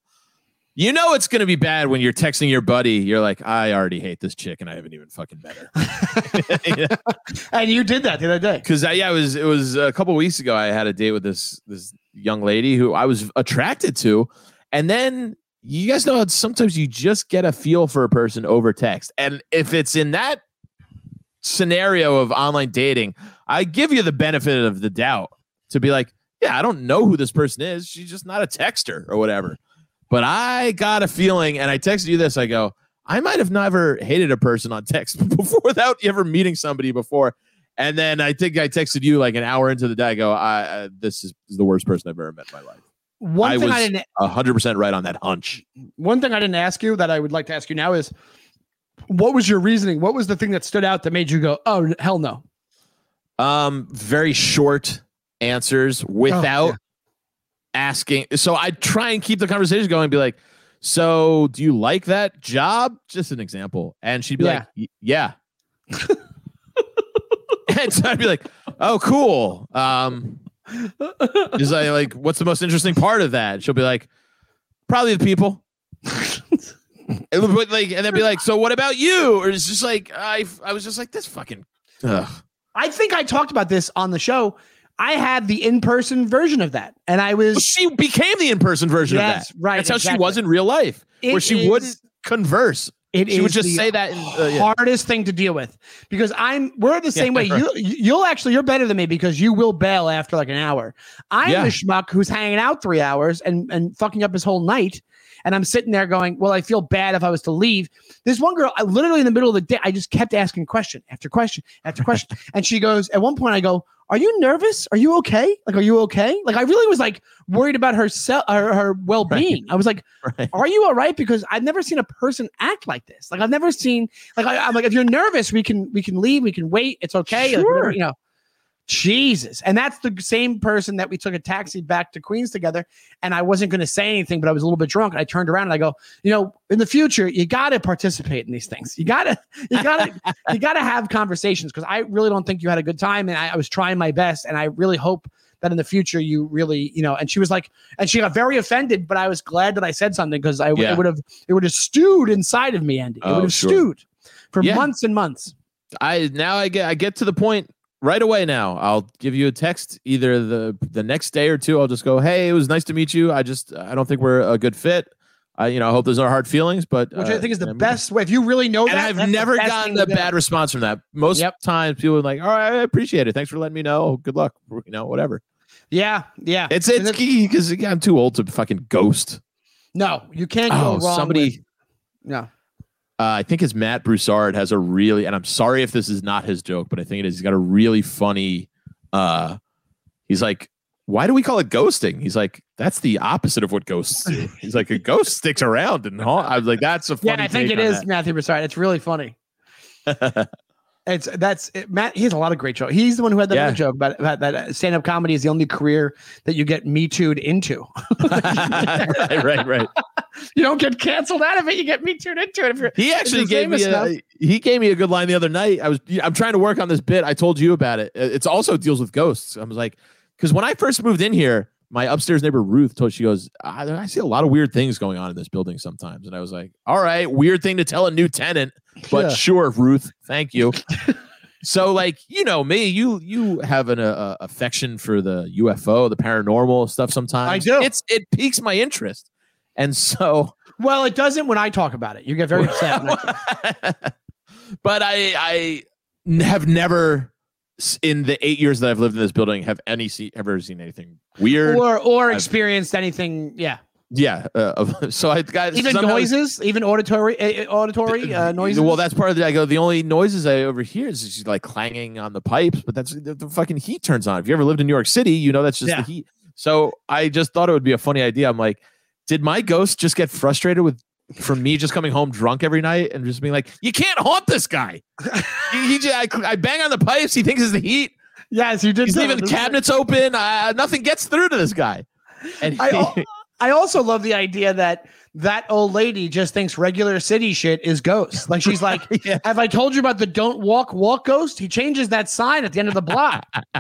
You know it's going to be bad when you're texting your buddy. You're like, I already hate this chick, and I haven't even fucking met her. And you did that the other day. Because yeah, it was it was a couple weeks ago. I had a date with this this young lady who I was attracted to, and then you guys know how sometimes you just get a feel for a person over text, and if it's in that scenario of online dating, I give you the benefit of the doubt to be like, yeah, I don't know who this person is. She's just not a texter or whatever. But I got a feeling, and I texted you this. I go, I might have never hated a person on text before without ever meeting somebody before. And then I think I texted you like an hour into the day. I go, I, uh, this is, the worst person I've ever met in my life. One I thing I didn't hundred percent right on that hunch. one thing I didn't ask you that I would like to ask you now is what was your reasoning? What was the thing that stood out that made you go, "Oh hell no"? Um, very short answers without yeah. asking. So I try and keep the conversation going and be like, so do you like that job? Just an example. And she'd be Yeah. like, yeah. and so I'd be like, oh, cool. Um, is I like, what's the most interesting part of that? She'll be like, probably the people. It would like, and then be like, so what about you? Or it's just like, I, I was just like, this fucking, ugh. I think I talked about this on the show. I had the in-person version of that, and I was Well, she became the in-person version yes, of that. right. That's how exactly. she was in real life, where she is- wouldn't converse. It She would just say that. In, uh, yeah. hardest thing to deal with because I'm we're the same Yeah, way. You you'll actually you're better than me because you will bail after like an hour. I'm Yeah. the schmuck who's hanging out three hours and and fucking up his whole night. And I'm sitting there going, well, I feel bad if I was to leave. There's one girl, I literally in the middle of the day, I just kept asking question after question after question. and she goes, at one point, I go, are you nervous? Are you okay? Like, are you okay? Like, I really was like worried about her, se- uh, her, her well being. I was like, Right. are you all right? Because I've never seen a person act like this. Like, I've never seen, like, I, I'm like, if you're nervous, we can, we can leave, we can wait. It's okay. Like, Sure. you know, Jesus. And that's the same person that we took a taxi back to Queens together. And I wasn't going to say anything, but I was a little bit drunk. And I turned around and I go, you know, in the future, you got to participate in these things. You got to, you got to, you got to have conversations because I really don't think you had a good time. And I, I was trying my best. And I really hope that in the future you really, you know, and she was like, and she got very offended, but I was glad that I said something because I Yeah. would have, it would have stewed inside of me, Andy. It Oh, would have sure. stewed for Yeah. months and months. I now I get I get to the point right away now. I'll give you a text either the the next day or two. I'll just go, "Hey, it was nice to meet you. I just I don't think we're a good fit. I you know, I hope there's no hard feelings, but Which uh, I think is the best way. If you really know And that, I've never gotten a bad response from that. Most Yep. times people are like, "All right, I appreciate it. Thanks for letting me know. Good luck." You know, whatever. Yeah, yeah. It's it's key because I'm too old to fucking ghost. no, you can't go Oh, wrong. somebody. with- no. Uh, I think it's Matt Broussard has a really, and I'm sorry if this is not his joke, but I think it is. He's got a really funny. Uh, he's like, "Why do we call it ghosting?" He's like, "That's the opposite of what ghosts do." He's like, "A ghost sticks around," and haunt. I was like, "That's a funny." Yeah, I think it is is Matthew Broussard. It's really funny. It's that's it, Matt. He has a lot of great jokes. He's the one who had that Yeah. joke about, about that stand up comedy is the only career that you get me too'd into. right, right, right. You don't get canceled out of it. You get me too'd into it. If you're He actually you're gave me a, enough. he gave me a good line the other night. I was I'm trying to work on this bit. I told you about it. It's also deals with ghosts. I was like, because when I first moved in here, my upstairs neighbor Ruth told she goes, I, I see a lot of weird things going on in this building sometimes, and I was like, all right, weird thing to tell a new tenant, but Yeah. sure, Ruth, thank you. so like you know me, you you have an uh, affection for the UFO, the paranormal stuff. Sometimes I do. It's it piques my interest, and so. well, it doesn't when I talk about it. You get very upset. I- but I I have never in the eight years that I've lived in this building have any see, ever seen anything weird. or or I've- experienced anything. Yeah, yeah, uh, so I got even somehow- noises, even auditory uh, uh, auditory uh, noises. Well, that's part of the. I go. The only noises I overhear is just like clanging on the pipes, but that's the, the fucking heat turns on. If you ever lived in New York City, you know that's just Yeah. the heat. So I just thought it would be a funny idea. I'm like, did my ghost just get frustrated with from me just coming home drunk every night and just being like, you can't haunt this guy. he, he just, I, I bang on the pipes. He thinks it's the heat. yes, you did. He's leaving the cabinets open. Uh, nothing gets through to this guy. And I, he- al- I also love the idea that that old lady just thinks regular city shit is ghosts. Like she's like, Yeah. have I told you about the don't walk walk ghost? He changes that sign at the end of the block.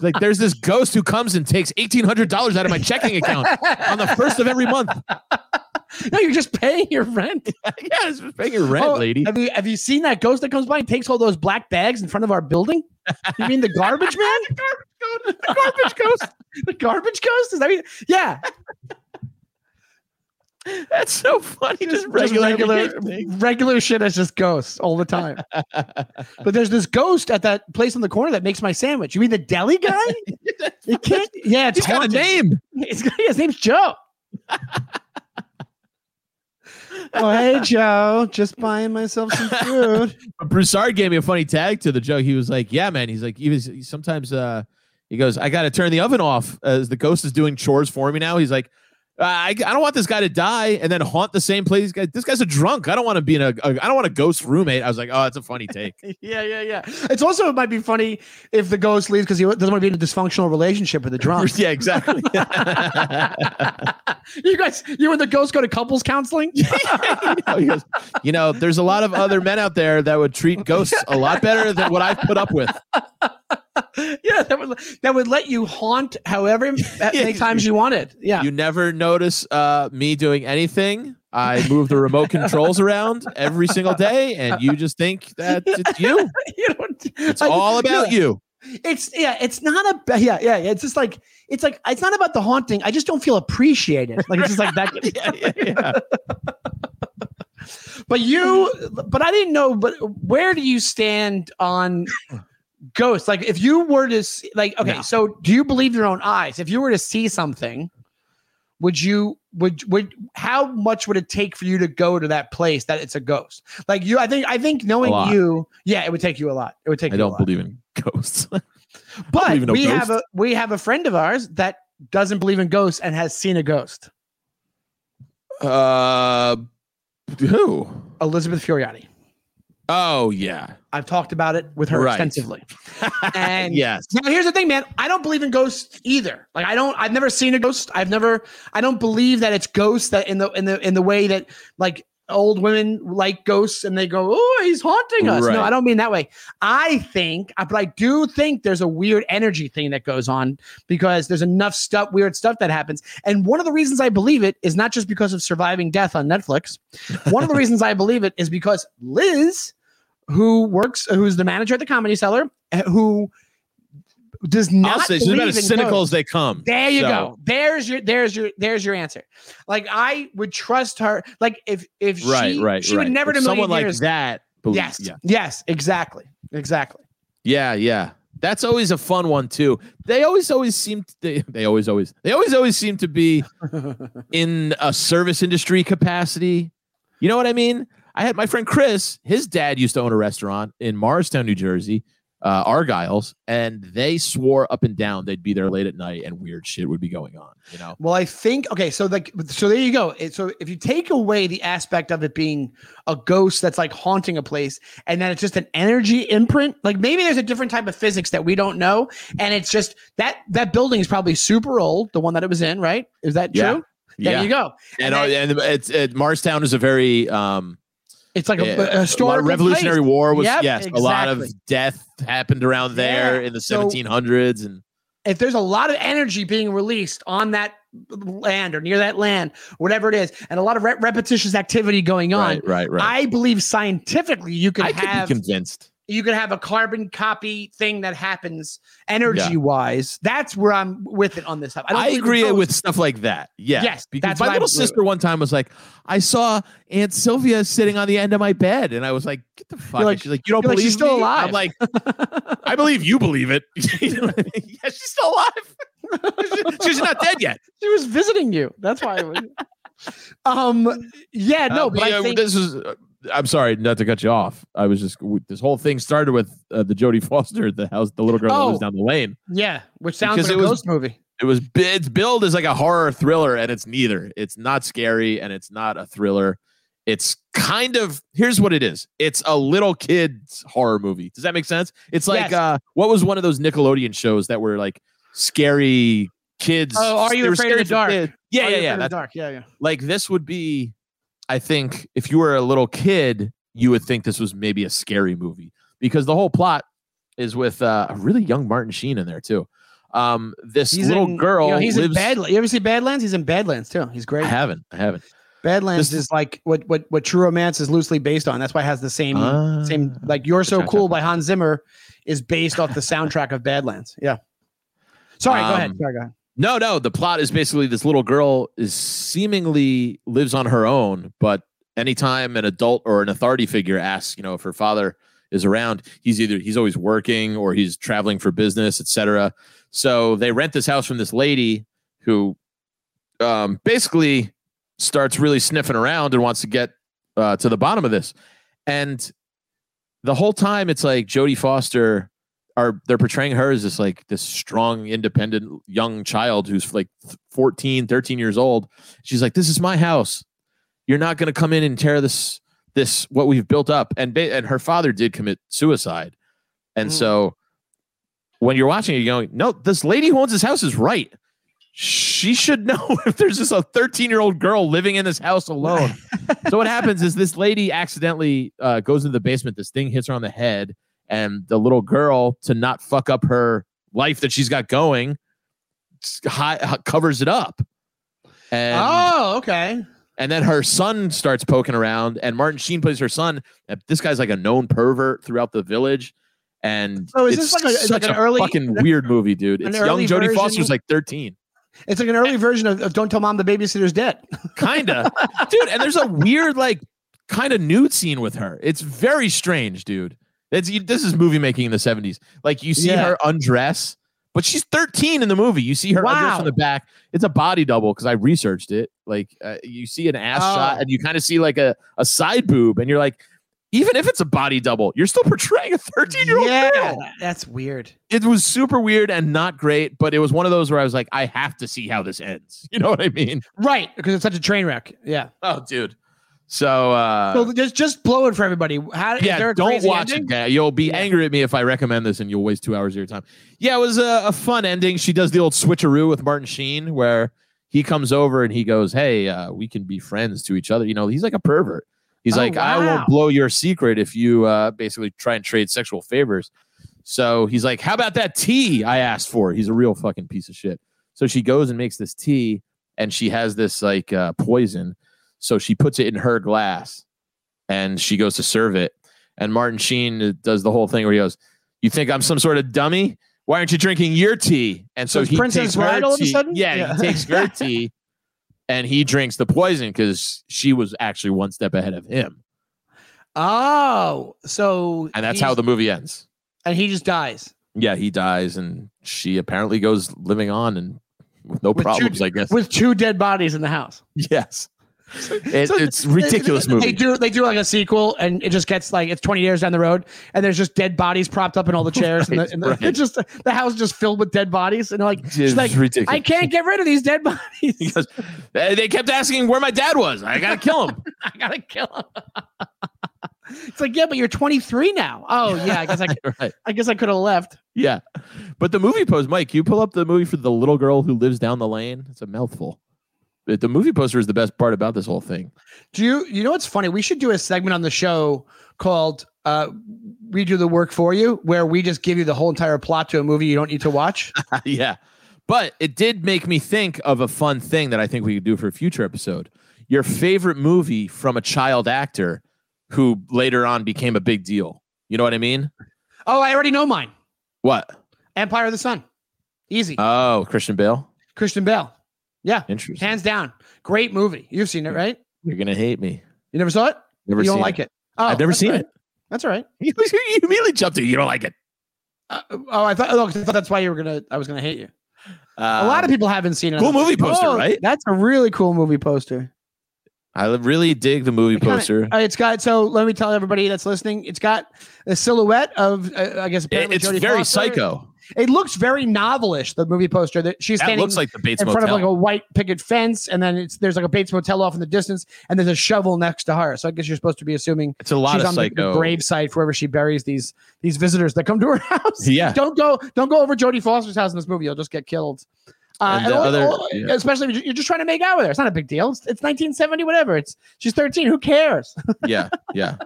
Like there's this ghost who comes and takes eighteen hundred dollars out of my checking account on the first of every month. no, you're just paying your rent. yeah, it's just paying your rent, Oh, lady. Have you have you seen that ghost that comes by and takes all those black bags in front of our building? You mean the garbage man? the garbage, the garbage ghost. The garbage ghost? Is that you- yeah? That's so funny. Just, Just regular, regular regular shit is just ghosts all the time. but there's this ghost at that place on the corner that makes my sandwich. You mean the deli guy? It can't. Yeah, it's He's got a name. It's his name's Joe. oh, hey, Joe. Just buying myself some food. Broussard gave me a funny tag to the joke. He was like, "Yeah, man." He's like, he was sometimes. uh He goes, "I got to turn the oven off as the ghost is doing chores for me now." He's like. I, I don't want this guy to die and then haunt the same place. Guy- This guy's a drunk. I don't want to be in a, a. I don't want a ghost roommate. I was like, oh, that's a funny take. yeah, yeah, yeah. It's also it might be funny if the ghost leaves because he doesn't want to be in a dysfunctional relationship with the drunk. yeah, exactly. you guys, you and the ghost go to couples counseling. you, know, goes, you know, there's a lot of other men out there that would treat ghosts a lot better than what I've put up with. yeah, that would that would let you haunt however many times you wanted. Yeah. You never notice uh, me doing anything. I move the remote controls around every single day, and you just think that it's you. you don't, It's I- all about yeah. you. It's yeah, it's not a yeah, yeah, yeah. It's just like it's like it's not about the haunting. I just don't feel appreciated. Like it's just like that. Yeah, yeah, yeah. But you, but I didn't know. But where do you stand on ghosts? Like, if you were to see, like, okay, No. so do you believe your own eyes? If you were to see something, would you would would how much would it take for you to go to that place that it's a ghost? Like you, I think I think knowing you, yeah, it would take you a lot. It would take I you don't lot. believe in ghosts. But no we have a we have a friend of ours that doesn't believe in ghosts and has seen a ghost. uh, who? Elizabeth Furiotti. Oh yeah, I've talked about it with her Right. extensively. And yes. Now here's the thing, man. I don't believe in ghosts either. Like I don't. I've never seen a ghost. I've never. I don't believe that it's ghosts that in the in the in the way that like old women like ghosts and they go, oh, he's haunting us. Right. No, I don't mean that way. I think, uh, but I do think there's a weird energy thing that goes on because there's enough stuff, weird stuff that happens. And one of the reasons I believe it is not just because of surviving death on Netflix. One of the reasons I believe it is because Liz, who works, who's the manager at the Comedy Cellar, uh, who does not I'll say she's about as cynical as they come. There you So, go. There's your there's your there's your answer. Like I would trust her. Like if if Right, she right, she right. would never If in someone like years. that. Believe, yes, Yeah. yes, exactly, exactly. Yeah, yeah. That's always a fun one too. They always always seem to, they, they always always they always always seem to be in a service industry capacity. You know what I mean? I had my friend Chris, his dad used to own a restaurant in Morristown, New Jersey, uh, Argyle's, and they swore up and down they'd be there late at night and weird shit would be going on. You know? Well, I think okay, so like so there you go. It, so if you take away the aspect of it being a ghost that's like haunting a place, and then it's just an energy imprint, like maybe there's a different type of physics that we don't know, and it's just that that building is probably super old, the one that it was in, right? Is that Yeah. true? There you go. And, And uh, and it's it, Morristown is a very um It's like a, Yeah, a a lot of historical Revolutionary place. War was Yep, yes, a lot of death happened around there Yeah, in the so- 1700s and if there's a lot of energy being released on that land or near that land, whatever it is, and a lot of re- repetitious activity going on, right, right, right. I believe scientifically you can I could be convinced. You can have a carbon copy thing that happens energy wise. That's where I'm with it on this stuff. don't I, agree with stuff like that. Yeah. Yes, Because my little believe. sister one time was like, I saw Aunt Sylvia sitting on the end of my bed. And I was like, get the fuck. like- she's like, you don't you're like, believe "She's still me?" alive. I'm like, I believe you believe it. You know I mean? yeah, she's still alive. she's not dead yet. she was visiting you. That's why. It was, um. Yeah. No. Uh, but I yeah, think this is. I'm sorry not to cut you off. I was just this whole thing started with uh, the Jodie Foster, the house, the little girl that lives Oh. down the lane. yeah, which sounds Because like a it was- ghost movie. It was it's billed as like a horror thriller, and it's neither. It's not scary, and it's not a thriller. It's kind of here's what it is. It's a little kid's horror movie. Does that make sense? It's like Yes. uh, what was one of those Nickelodeon shows that were like scary kids? Oh, Are You Afraid of the Dark? kids. Yeah, Are yeah, yeah. Dark. Yeah, yeah. like this would be, I think, if you were a little kid, you would think this was maybe a scary movie because the whole plot is with uh, a really young Martin Sheen in there too. Um, this He's little in, girl You know, he's lives. in Badlands. You ever see Badlands? He's in Badlands too. He's great. I haven't. I haven't. Badlands This- is like what what what True Romance is loosely based on. That's why it has the same same Ah, like You're So Cool by Hans Zimmer is based off the soundtrack of Badlands. Yeah. Sorry, go ahead. Um, Sorry, go ahead. No, no. The plot is basically this little girl is seemingly lives on her own, but anytime an adult or an authority figure asks, you know, if her father is around, he's either he's always working or he's traveling for business, etc. So they rent this house from this lady who um, basically starts really sniffing around and wants to get uh, to the bottom of this. And the whole time, it's like Jodie Foster are they're portraying her as this like this strong, independent young child who's like 14, 13 years old. She's like, "This is my house. You're not going to come in and tear this this what we've built up." And ba- and her father did commit suicide, and Mm. so when you're watching it, you're going, "No, this lady who owns this house is right." She should know if there's just a 13 year old girl living in this house alone. so what happens is this lady accidentally uh, goes into the basement. This thing hits her on the head, and the little girl, to not fuck up her life that she's got going, s- hi- h- covers it up. And oh, okay. and then her son starts poking around, and Martin Sheen plays her son. Uh, this guy's like a known pervert throughout the village. And So is it's this like a- such like an early- fucking weird movie, dude. It's young Jodie Foster's like 13. It's like an early version of, of Don't Tell Mom the Babysitter's Dead. Kinda. dude, and there's a weird, like, kind of nude scene with her. It's very strange, dude. It's you, this is movie making in the 70s. Like you see Yeah. her undress, but she's 13 in the movie. You see her undress Wow. from the back. It's a body double because I researched it. Like uh, you see an ass Oh. shot and you kind of see like a, a side boob, and you're like, even if it's a body double, you're still portraying a 13 year old yeah, girl. that's weird. It was super weird and not great, but it was one of those where I was like, I have to see how this ends. You know what I mean? Right, because it's such a train wreck. Yeah. Oh, dude. So, uh, so just just blow it for everybody. How, yeah, don't watch ending? it. You'll be angry at me if I recommend this, and you'll waste two hours of your time. Yeah, it was a, a fun ending. She does the old switcheroo with Martin Sheen, where he comes over and he goes, "Hey, uh, we can be friends to each other." You know, he's like a pervert. He's Oh, like, "I won't blow your secret if you uh, basically try and trade sexual favors." So he's like, "How about that tea I asked for?" He's a real fucking piece of shit. So she goes and makes this tea, and she has this like uh, poison. So she puts it in her glass, and she goes to serve it. And Martin Sheen does the whole thing where he goes, "You think I'm some sort of dummy? Why aren't you drinking your tea?" And so So he Princess takes her Bride all of a tea- sudden? Yeah, Yeah. he takes her tea, and he drinks the poison because she was actually one step ahead of him, Oh, so and that's how the movie ends. and he just dies Yeah, he dies, and she apparently goes living on and with no With two- problems. I guess. with two dead bodies in the house. yes, It- So it's ridiculous they, movie. They do they do like a sequel, and it just gets like it's twenty years down the road, and there's just dead bodies propped up in all the chairs, and, the, and right. it's just the house just filled with dead bodies, and like, she's It's like, ridiculous. I can't get rid of these dead bodies. Goes, "Eh, they kept asking where my dad was. I gotta kill him. I gotta kill him. it's like, yeah, but you're 23 now. Oh yeah, I guess I, right. I guess I could have left. Yeah. But the movie post, Mike, you pull up the movie for the little girl who lives down the lane. It's a mouthful. The movie poster is the best part about this whole thing. Do you you know what's funny? We should do a segment on the show called uh "We Do the Work for You," where we just give you the whole entire plot to a movie you don't need to watch. yeah. But it did make me think of a fun thing that I think we could do for a future episode. Your favorite movie from a child actor who later on became a big deal. You know what I mean? Oh, I already know mine. What? Empire of the Sun. Easy. Oh, Christian Bale. Christian Bale. Yeah, Interesting. hands down. Great movie. You've seen it, right? You're gonna hate me. You never saw it? Never you don't like it. it. Oh, I've never seen right. it. That's all right. You, immediately jumped to. You don't like it. Uh, oh, I thought, oh, 'cause I thought that's why you were gonna. I was gonna hate you. a lot of people haven't seen it. Um, cool movie poster, Oh, right? That's a really cool movie poster. I really dig the movie kinda- poster. uh, it's got so. Let me tell everybody that's listening. It's got a silhouette of. Uh, I guess It- it's Jodie very Foster. psycho. It looks very novelish. The movie poster that she's That standing looks like the Bates in front Motel. of like a white picket fence, and then it's there's like a Bates Motel off in the distance, and there's a shovel next to her. So I guess you're supposed to be assuming it's a lot she's of on psycho. the grave site wherever she buries these these visitors that come to her house. Yeah. don't go don't go over Jodie Foster's house in this movie. You'll just get killed. Uh, And and the other- all- yeah. especially if you're- just trying to make out with her. It's not a big deal. It's, it's 1970, whatever. It's she's 13. Who cares? yeah, yeah.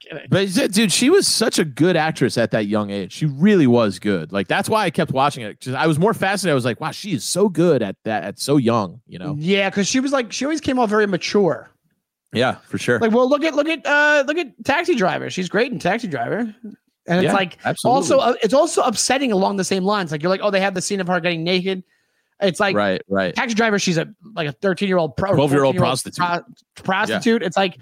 kidding. But dude, she was such a good actress at that young age. She really was good. Like that's why I kept watching it. 'Cause I was more fascinated. I was like, wow, she is so good at that at so young. You know? Yeah, because she was like she always came off very mature. Yeah, for sure. Like, well, look at look at uh look at Taxi Driver. She's great in Taxi Driver, and it's Yeah, like absolutely. also uh, it's also upsetting along the same lines. Like you're like, oh, they have the scene of her getting naked. It's like right, right. Taxi Driver. She's a like a 13 year old, 12 year old prostitute. prostitute. It's like,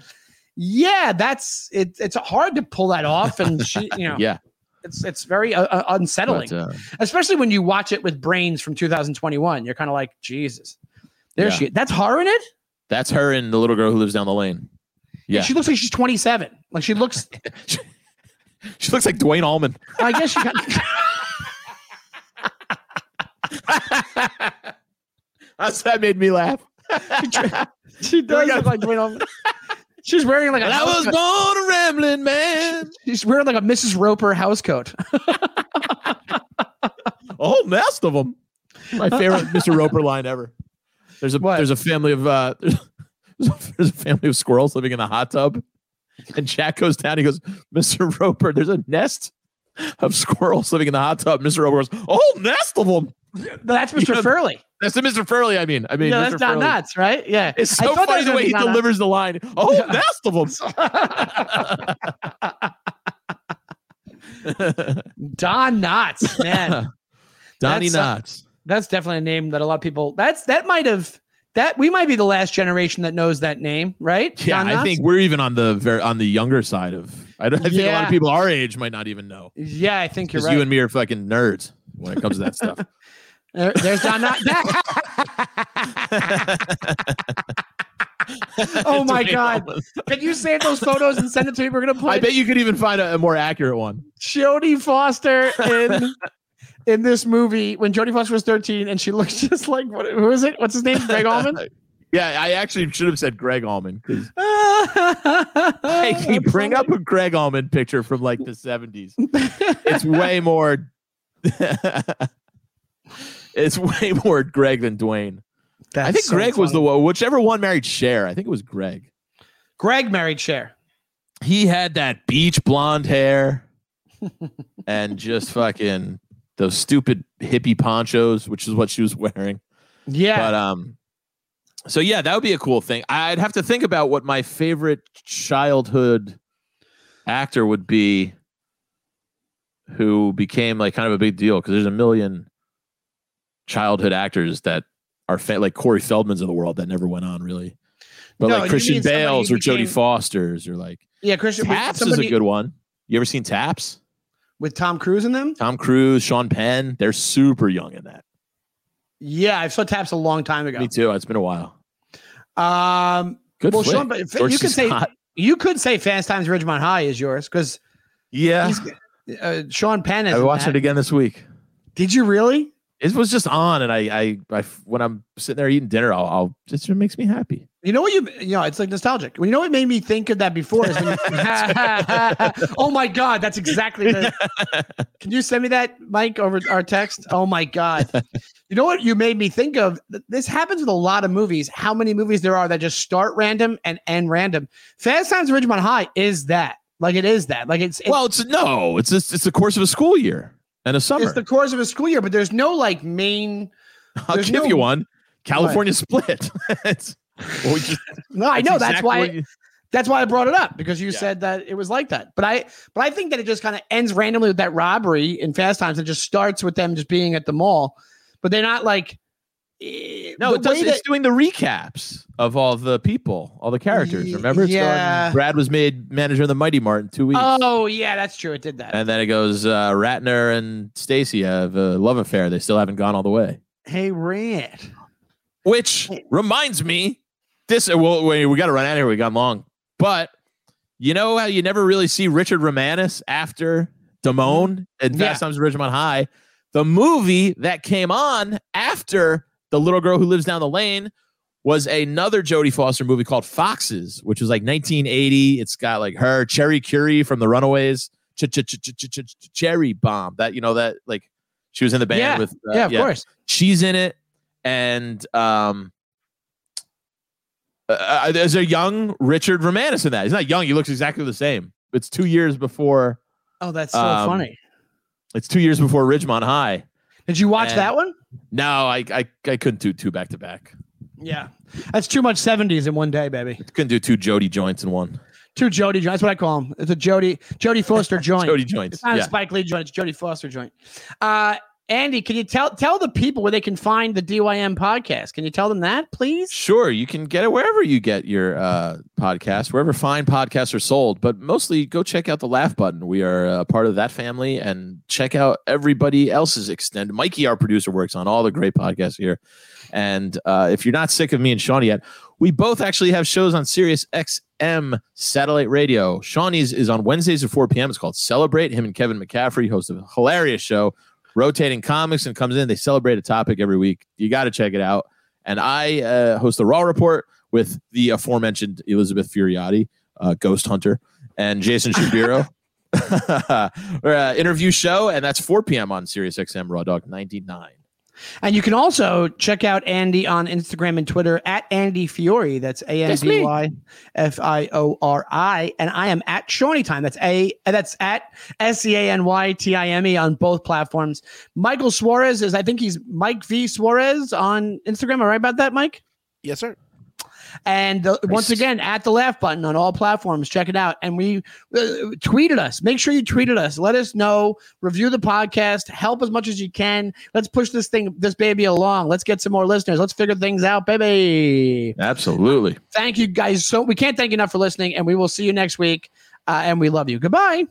yeah, that's it. It's hard to pull that off, and she, you know, Yeah, it's it's very uh, uh, unsettling, but, uh, especially when you watch it with brains from 2021. You're kind of like, Jesus, there Yeah. she. That's her in it. that's her and the little girl who lives down the lane. Yeah, she looks like she's 27. Like she looks. she looks like Duane Allman. I guess she got. That's that made me laugh. she does look like Duane. She's wearing like a. I was coat. born a rambling man. She's wearing like a Mrs. Roper house coat. A whole nest of them. My favorite Mr. Roper line ever. There's a What? there's a family of uh there's a, there's a family of squirrels living in a hot tub, and Jack goes down. He goes, Mr. Roper, there's a nest of squirrels living in the hot tub. Mr. Roper goes, a whole nest of them. That's Mr. Yeah. Furley. That's the Mr. Furley. I mean, I mean, yeah, Mr. that's not Furley. nuts, right? Yeah. It's so funny the way he Don Knotts. delivers the line. Oh, Yeah. nest of them. Don Knotts, man. Donnie That's, uh, Knotts. that's definitely a name that a lot of people. That's that might have that we might be the last generation that knows that name, right? Yeah, Don I think we're even on the very on the younger side of. I, I think a lot of people our age might not even know Yeah, I think you're right. you and me are fucking nerds. when it comes to that stuff. There- there's Don. Not, oh my God! Can you save those photos and send it to me? We're gonna play. I bet you could even find a, a more accurate one. Jodie Foster in in this movie when Jodie Foster was 13 and she looks just like what, who is it? What's his name? Gregg Allman. Yeah, I actually should have said Gregg Allman because hey, can you bring up a Gregg Allman picture from like the 70s? It's way more it's way more Gregg than Duane. I think Gregg was the one, whichever one married Cher. I think it was Gregg. Gregg married Cher. He had that beach blonde hair and just fucking those stupid hippie ponchos, which is what she was wearing. Yeah. But um, so yeah, that would be a cool thing. I'd have to think about what my favorite childhood actor would be, who became like kind of a big deal because there's a million childhood actors that are fa- like Corey Feldman's of the world that never went on really. But No, like Christian Bales or Jodie became- Foster's or like yeah, Christian Taps is a good one. You ever seen Taps? with Tom Cruise in them. Tom Cruise, Sean Penn, they're super young in that. Yeah, I saw Taps a long time ago. Me too. It's been a while. Um, Good well, flick. Sean, but you could say you could say Fast Times at Ridgemont High is yours because Yeah. uh, Sean Penn is. I watched that. it again this week. Did you really? It was just on, and I, I, I when I'm sitting there eating dinner, I'll, I'll it just makes me happy. You know what you you know it's like nostalgic. Well, you know what made me think of that before is when you, oh my god, that's exactly the. Can you send me that, Mike, over our text? Oh my god, you know what you made me think of? This happens with a lot of movies. How many movies there are that just start random and end random? Fast Times at Ridgemont High is that like it is that like it's it's, well, it's no, it's just, it's the course of a school year and a summer. it's the course of a school year, but there's no like main. I'll give no- you one. California split. it's, well, we just- No, I know that's exactly why. you- That's why I brought it up because you Yeah. said that it was like that. But I but I think that it just kind of ends randomly with that robbery in Fast Times. It just starts with them just being at the mall, but they're not like. Eh, no, it does, way it's that- doing the recaps of all the people, all the characters. Remember, It's going- Brad was made manager of the Mi-T-Mart in two weeks. Oh yeah, that's true. It did that. And then it goes uh, Ratner and Stacy have a love affair. They still haven't gone all the way. hey, Rant. Which reminds me, this well, we, we got to run out of here. We got long, but you know how you never really see Richard Romanus after Damone and Yeah. Fast Times at Ridgemont High. The movie that came on after the little girl who lives down the lane was another Jodie Foster movie called Foxes, which was like 1980. It's got like her, Cherie Currie from The Runaways, Ch- ch- ch- ch- ch- ch- Cherry Bomb. That you know that like she was in the band Yeah. with uh, yeah, of course. she's in it and um uh, uh, there's a young richard romanus in that he's not young he looks exactly the same it's two years before Oh, that's so Um, funny. it's two years before ridgemont high Did you watch and- that one? no i i, I couldn't do two back to back Yeah, that's too much seventies in one day, baby. couldn't do two jodie joints in one Two Jodie joints. That's what I call them. It's a Jodie Jodie Foster joint. jodie joints It's not a. Spike Lee joint. It's Jodie Foster joint. Uh, Andy, can you tell tell the people where they can find the DYM podcast? Can you tell them that, please? Sure, you can get it wherever you get your uh, podcast, wherever fine podcasts are sold. But mostly, go check out the Laugh Button. We are a part of that family, and check out everybody else's extend. Mikey, our producer, works on all the great podcasts here. And uh, if you're not sick of me and Seany yet, we both actually have shows on Sirius XM satellite radio. Seany's is on Wednesdays at 4 p.m. It's called Celebrate. Him and Kevin McCaffrey host a hilarious show, rotating comics, and comes in. They celebrate a topic every week. You got to check it out. And I uh, host the Raw Report with the aforementioned Elizabeth Furiotti, uh, Ghost Hunter, and Jason Shapiro. We're, uh, interview show, and that's 4 p.m. on Sirius XM Raw Dog 99. And you can also check out Andy on Instagram and Twitter at Andy Fiori. That's A N D Y F I O R I. And I am at Seany Time. That's a that's at S E A N Y T I M E on both platforms. Michael Suarez is I think he's Mike V Suarez on Instagram. Am I right about that, Mike? Yes, sir. And uh, once again, at the laugh button on all platforms, check it out. And we uh, tweeted us. Make sure you tweeted us. Let us know. Review the podcast. Help as much as you can. Let's push this thing, this baby along. Let's get some more listeners. Let's figure things out, baby. Absolutely. Thank you guys so. We can't thank you enough for listening, and we will see you next week. Uh, and we love you. Goodbye.